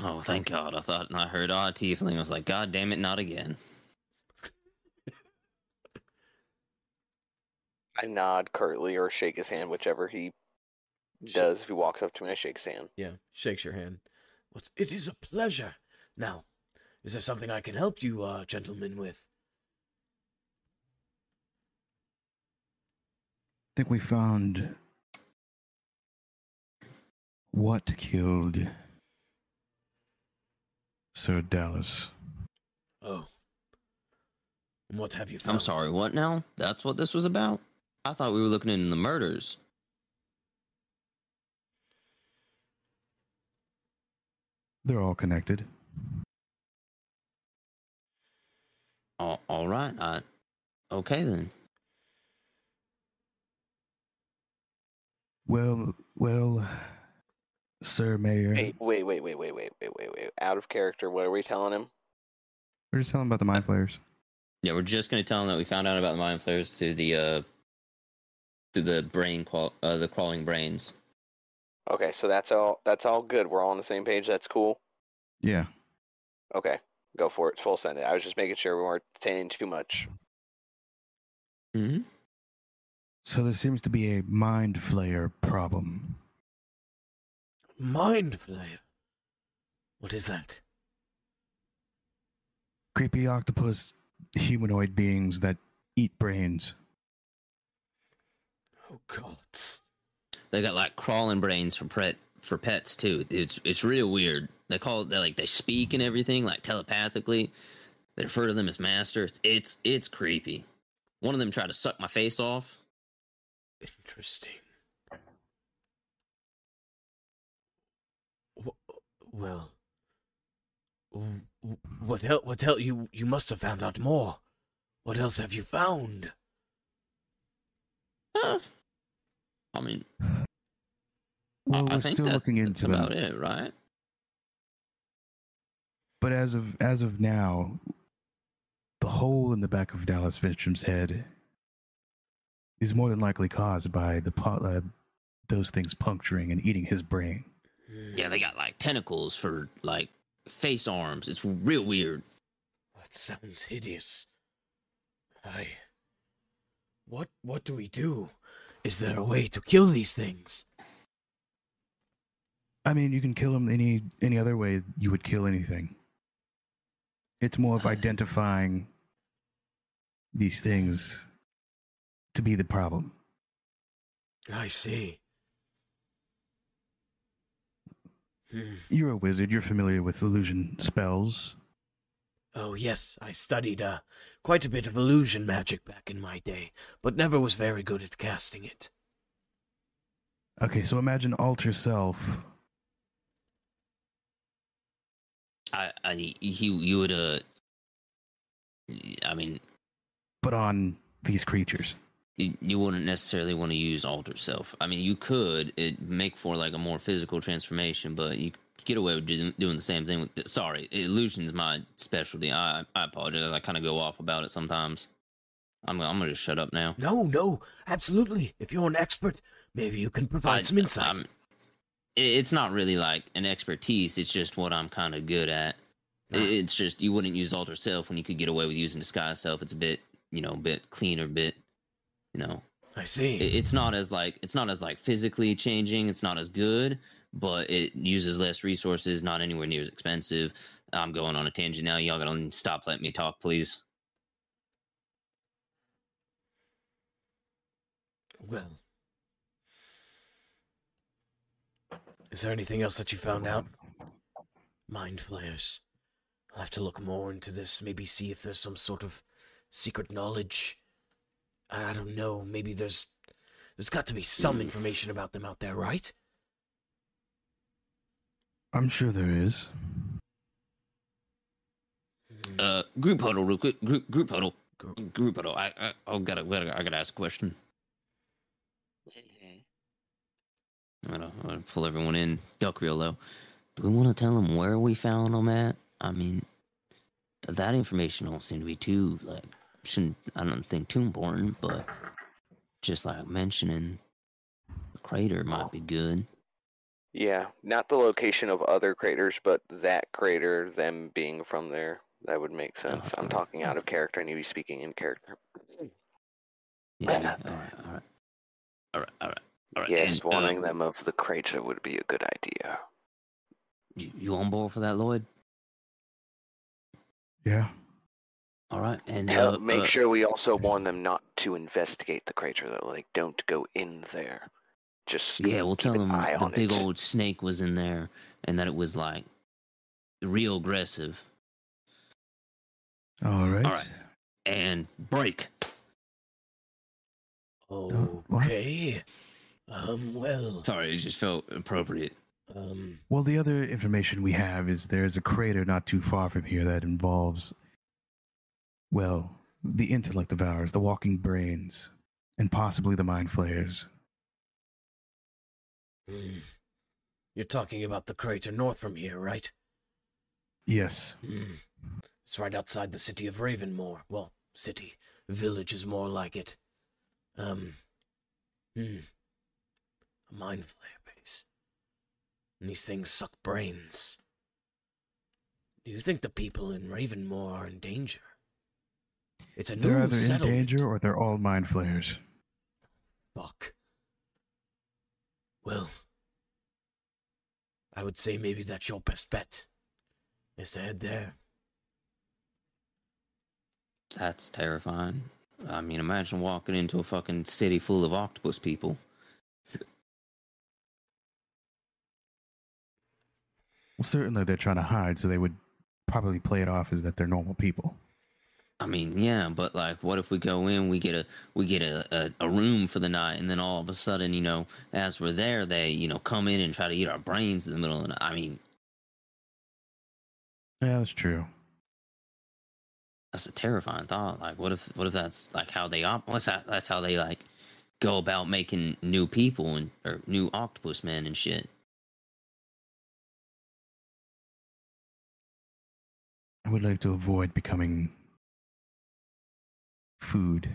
Oh, thank God! I thought I heard odd tiefling. I was like, God damn it, not again. I nod curtly or shake his hand, whichever he does. If he walks up to me, I shake his hand. Yeah, shakes your hand. Well, it is a pleasure. Now, is there something I can help you, uh, gentlemen, with? Think we found what killed Sir Dallas. Oh. And what have you found? I'm sorry, what now? That's what this was about? I thought we were looking into the murders. They're all connected. All, all right. I, okay then. Well, well, Sir Mayor. Wait, wait, wait, wait, wait, wait, wait, wait, wait. Out of character. What are we telling him? We're just telling him about the mind flayers. Yeah, we're just gonna tell them that we found out about the mind flayers through the uh through the brain qual- uh, the crawling brains. Okay, so that's all. That's all good. We're all on the same page. That's cool. Yeah. Okay, go for it. Full send it. I was just making sure we weren't saying too much. So there seems to be a mind flayer problem. Mind flayer. What is that? Creepy octopus humanoid beings that eat brains. Oh gods. They got like crawling brains for pet for pets too. It's it's real weird. They call it they like they speak and everything like telepathically. They refer to them as master. It's it's it's creepy. One of them tried to suck my face off. Interesting. Well, w- w- what else? What else? You you must have found out more. What else have you found? Uh, I mean, Well, I, I we're think still that- looking that's into about it, right? But as of as of now, the hole in the back of Dallas Finchem's head is more than likely caused by the pu- uh, those things puncturing and eating his brain. Yeah, they got like tentacles for like face arms. It's real weird. That sounds hideous. I. What what do we do? Is there a way to kill these things? I mean, you can kill them any any other way you would kill anything. It's more of identifying these things to be the problem. I see. Hmm. You're a wizard. You're familiar with illusion spells. Oh yes, I studied uh quite a bit of illusion magic back in my day, but never was very good at casting it. Okay, so imagine alter self. I, I, you, you would, uh, I mean, but on these creatures. You, you wouldn't necessarily want to use alter self. I mean, you could it make for like a more physical transformation, but you get away with doing, the same thing. With sorry, illusion's my specialty. I I apologize. I kind of go off about it sometimes. I'm I'm gonna just shut up now. No, no, absolutely. If you're an expert, maybe you can provide I- some insight. I'm- it's not really like an expertise. It's just what I'm kind of good at. Ah. It's just you wouldn't use alter self when you could get away with using disguise self. It's a bit you know a bit cleaner, bit you know I see. it- it's not as like it's not as like physically changing it's not as good but it uses less resources not anywhere near as expensive i'm going on a tangent now y'all gotta stop letting me talk please Well, is there anything else that you found out? Mind flayers. I'll have to look more into this. Maybe see if there's some sort of secret knowledge. I don't know. Maybe there's there's got to be some information about them out there, right? I'm sure there is. Uh group huddle real quick. Group group huddle. Gr- group huddle. I i, I gotta, gotta i gotta ask a question. I'm gonna, I'm gonna pull everyone in. Duck real low. Do we want to tell them where we found them at? I mean that information don't seem to be too like shouldn't i don't think too important but just like mentioning the crater might be good Yeah, not the location of other craters, but that crater, them being from there. That would make sense. I'm talking out of character, and you be speaking in character. yeah, yeah all right all right all right all right all right Yes, and, uh, warning them of the crater would be a good idea. you, you on board for that lloyd Yeah. All right, and uh, make uh, sure we also warn them not to investigate the crater, though. Like, don't go in there. Just Yeah, we'll keep tell an them eye the big it. old snake was in there, and that it was like real aggressive. All right. All right. And break. Oh, what? Okay. Um, well, Sorry, it just felt appropriate. um, Well, the other information we have is there's a crater not too far from here that involves, well, the intellect devourers, the walking brains, and possibly the mind flayers. hmm. you're talking about the crater north from here, right? Yes. Hmm. It's right outside the city of Ravenmore. Well, city. Village is more like it. Um. Hmm. A mind flayer base. And these things suck brains. Do you think the people in Ravenmore are in danger? It's a new They're either in danger or they're all mind flayers. Fuck. Well, I would say maybe that's your best bet. Is to head there. That's terrifying. I mean, imagine walking into a fucking city full of octopus people. Well, certainly they're trying to hide, so they would probably play it off as that they're normal people. I mean, yeah, but like, what if we go in, we get a we get a, a, a room for the night, and then all of a sudden, you know, as we're there, they you know come in and try to eat our brains in the middle of the night. I mean, Yeah, that's true. that's a terrifying thought. Like, what if what if that's like how they op? What's that? That's how they like go about making new people and or new octopus men and shit. I would like to avoid becoming food.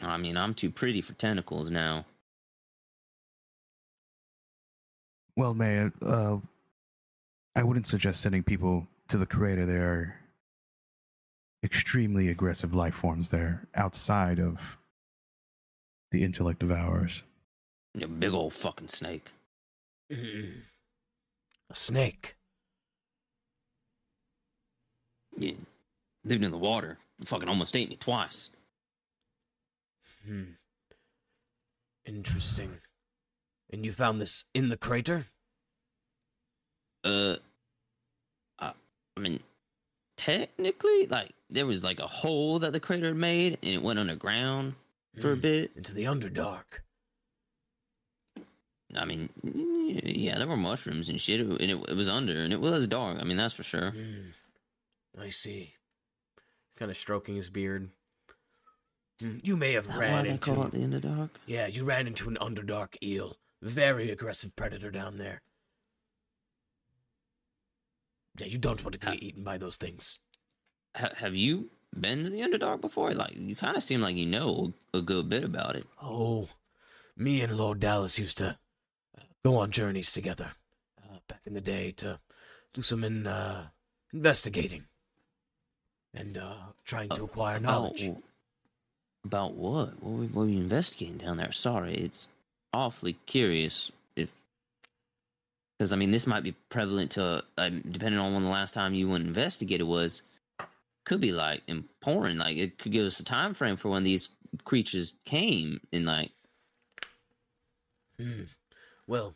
I mean, I'm too pretty for tentacles now. Well, May, uh, I wouldn't suggest sending people to the crater. They are extremely aggressive life forms there outside of the intellect devourers. A big old fucking snake. a snake. Yeah. Lived in the water. Fucking almost ate me twice. Hmm. Interesting. And you found this in the crater? Uh, I, I mean, technically, like there was like a hole that the crater made, and it went underground for a Hmm. bit. Into the Underdark. I mean, yeah, there were mushrooms and shit, and it, it was under, and it was dark. I mean, that's for sure. Hmm. I see. Kind of stroking his beard. Hmm, You may have that ran into. call it the Underdark? Yeah, you ran into an Underdark eel. Very aggressive predator down there. Yeah, you don't want to Ha- be eaten by those things. Ha- have you been to the Underdark before? Like, you kind of seem like you know a good bit about it. Oh, me and Lord Dallas used to uh, go on journeys together uh, back in the day to do some in, uh, investigating and uh, trying to Uh, acquire about, knowledge. About what? What were, what were you investigating down there? Sorry, it's awfully curious. If because I mean, this might be prevalent to um, depending on when the last time you investigated was. Could be like important. Like it could give us a time frame for when these creatures came and like Hmm. Well,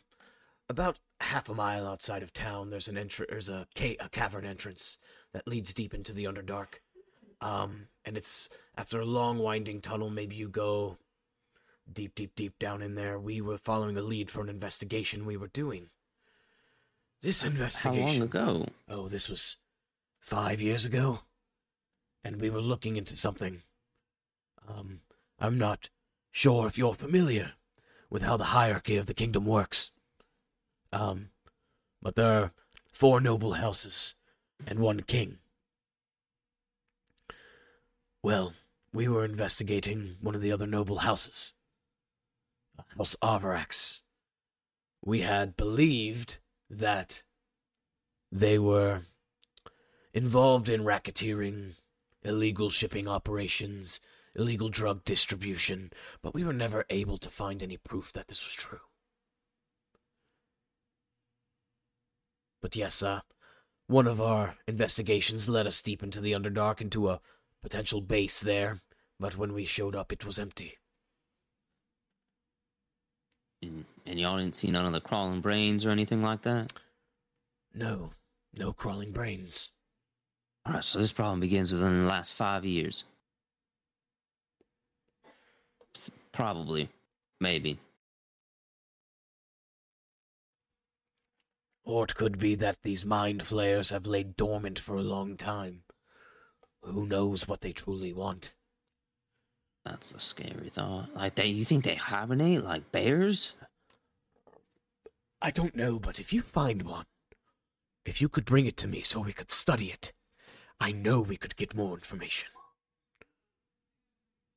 about half a mile outside of town, there's an entr- There's a, ca- a cavern entrance that leads deep into the Underdark. Um, and it's after a long winding tunnel. Maybe you go deep, deep, deep down in there. We were following a lead for an investigation we were doing. This investigation how long ago? Oh, this was five years ago, and we were looking into something. Um, I'm not sure if you're familiar with how the hierarchy of the kingdom works. Um, but there are four noble houses and one king. Well, we were investigating one of the other noble houses, House Arvarax. We had believed that they were involved in racketeering, illegal shipping operations, illegal drug distribution, but we were never able to find any proof that this was true. But yes, uh, one of our investigations led us deep into the Underdark into a potential base there, but when we showed up, it was empty. And, and y'all didn't see none of the crawling brains or anything like that? No, no crawling brains. Alright, so this problem begins within the last five years. Probably. Maybe. Or it could be that these mind flayers have laid dormant for a long time. Who knows what they truly want? That's a scary thought. Like they you think they hibernate like bears? I don't know, but if you find one, if you could bring it to me so we could study it, I know we could get more information.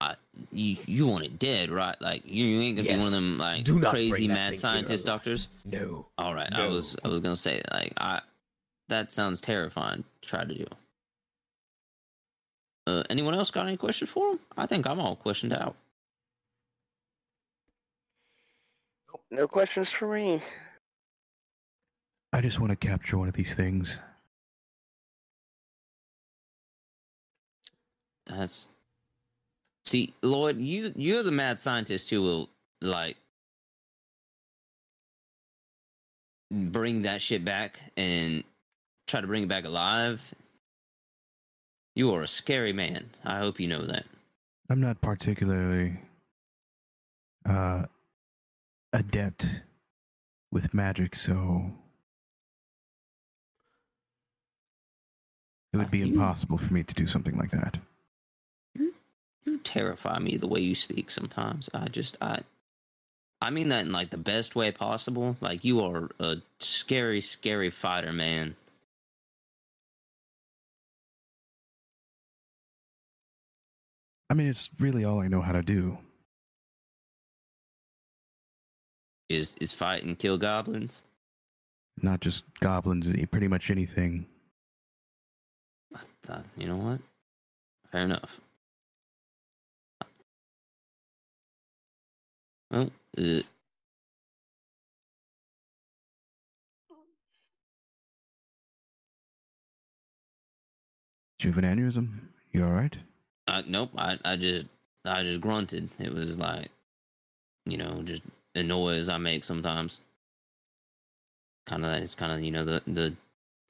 I, you you want it dead, right? Like you, you ain't gonna be one of them like Do crazy mad scientist doctors. No. All right, I was I was gonna say like I that sounds terrifying. Try to do. Uh, anyone else got any questions for him? I think I'm all questioned out. No questions for me. I just want to capture one of these things. That's see, Lloyd, you you're the mad scientist who will like bring that shit back and try to bring it back alive. You are a scary man. I hope you know that. I'm not particularly uh, adept with magic, so it would be You- impossible for me to do something like that. You terrify me the way you speak sometimes. I just I I mean that in like the best way possible. Like you are a scary, scary fighter, man. I mean, it's really all I know how to do. Is is fight and kill goblins? Not just goblins, eh, pretty much anything. Thought, you know what? Fair enough. Well, uh, have aneurysm? You all right? I, nope. I, I just I just grunted. It was like, you know, just a noise I make sometimes. Kind of it's kind of you know the the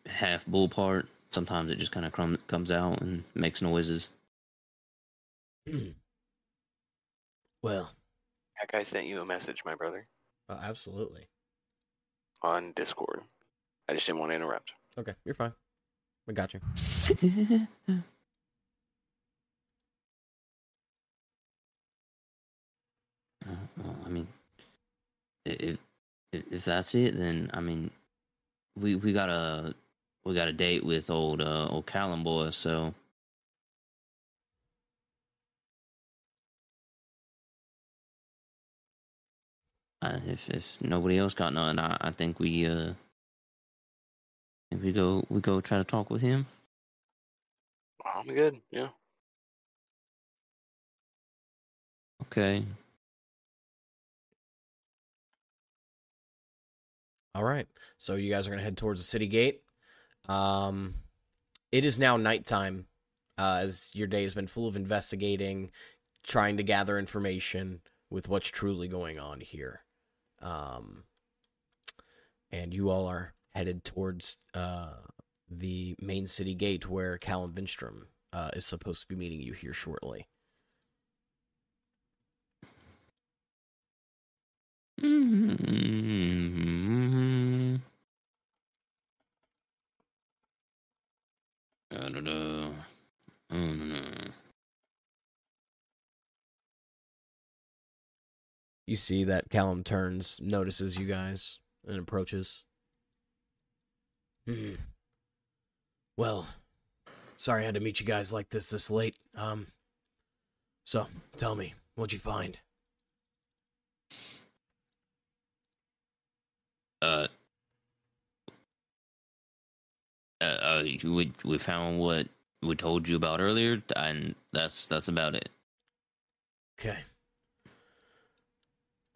half bull part. Sometimes it just kind of crum- comes out and makes noises. Hmm. Well, That guy sent you a message, my brother, Uh, absolutely. on Discord. I just didn't want to interrupt. Okay, you're fine. We got you. <laughs> Uh, well, I mean, if, if if that's it, then I mean, we we got a we got a date with old uh, old Callum boy. So uh, if if nobody else got none, I, I think we uh, if we go we go try to talk with him. I'm good. Yeah. Okay. All right. So you guys are gonna head towards the city gate. Um, it is now nighttime, uh, as your day has been full of investigating, trying to gather information with what's truly going on here. Um, and you all are headed towards uh the main city gate where Callum Vinstrom uh, is supposed to be meeting you here shortly. Mm-hmm. Da-da-da. know. You see that Callum turns, notices you guys, and approaches. hmm. Well, sorry I had to meet you guys like this this late. Um, so tell me, what'd you find? Uh, uh, uh, we we found what we told you about earlier, and that's that's about it. Okay.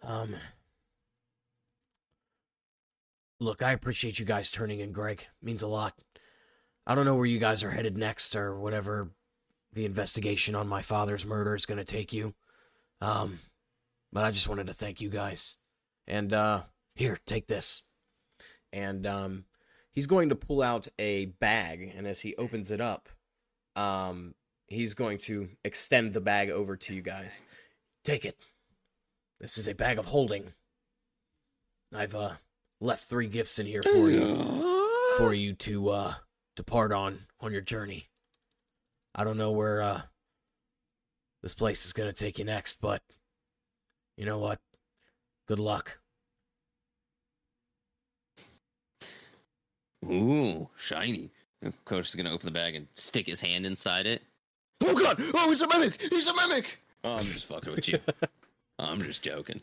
Um. Look, I appreciate you guys turning in, Greg. means a lot. I don't know where you guys are headed next or whatever the investigation on my father's murder is going to take you. Um, but I just wanted to thank you guys. And uh, here, take this. And um, he's going to pull out a bag, and as he opens it up, um, he's going to extend the bag over to you guys. Take it. This is a bag of holding. I've uh left three gifts in here for you for you to uh depart on on your journey. I don't know where uh this place is gonna take you next, but you know what? Good luck. Ooh, shiny. Coach is gonna open the bag and stick his hand inside it. Oh god! Oh, he's a mimic! He's a mimic! Oh, I'm just fucking with you. <laughs> I'm just joking.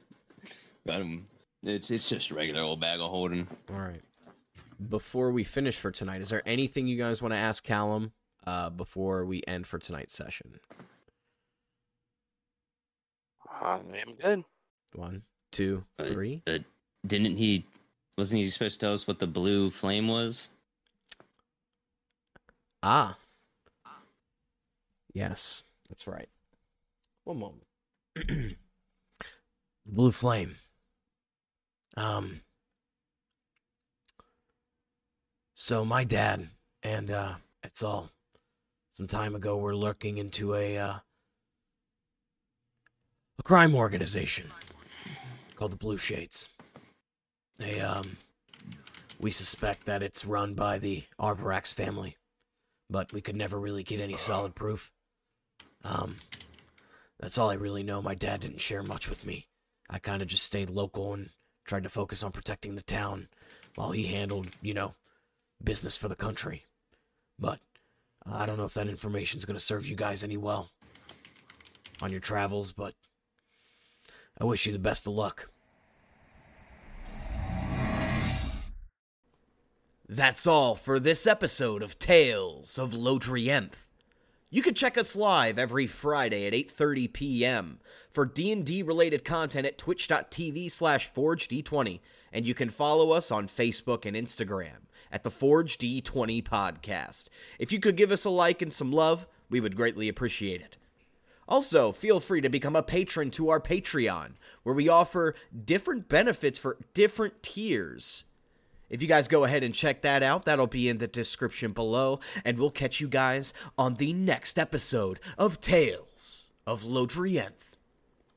But um, it's it's just a regular old bag of holding. All right. Before we finish for tonight, is there anything you guys want to ask Callum uh, before we end for tonight's session? I am good. One, two, three. Uh. Uh, didn't he? Wasn't he supposed to tell us what the blue flame was? Ah. Yes, that's right. One moment. <clears throat> Blue flame. Um So my dad and uh it's all some time ago we're looking into a uh a crime organization called the Blue Shades. They um we suspect that it's run by the Arvarax family, but we could never really get any solid proof. Um that's all I really know. My dad didn't share much with me. I kind of just stayed local and tried to focus on protecting the town while he handled, you know, business for the country. But I don't know if that information's going to serve you guys any well on your travels, but I wish you the best of luck. That's all for this episode of Tales of Lodrienth. You can check us live every Friday at 8:30 p.m. for D&D related content at twitch.tv slash forged20, and you can follow us on Facebook and Instagram at the Forge D20 Podcast. If you could give us a like and some love, we would greatly appreciate it. Also, feel free to become a patron to our Patreon, where we offer different benefits for different tiers. If you guys go ahead and check that out, that'll be in the description below, and we'll catch you guys on the next episode of Tales of Lodrienth.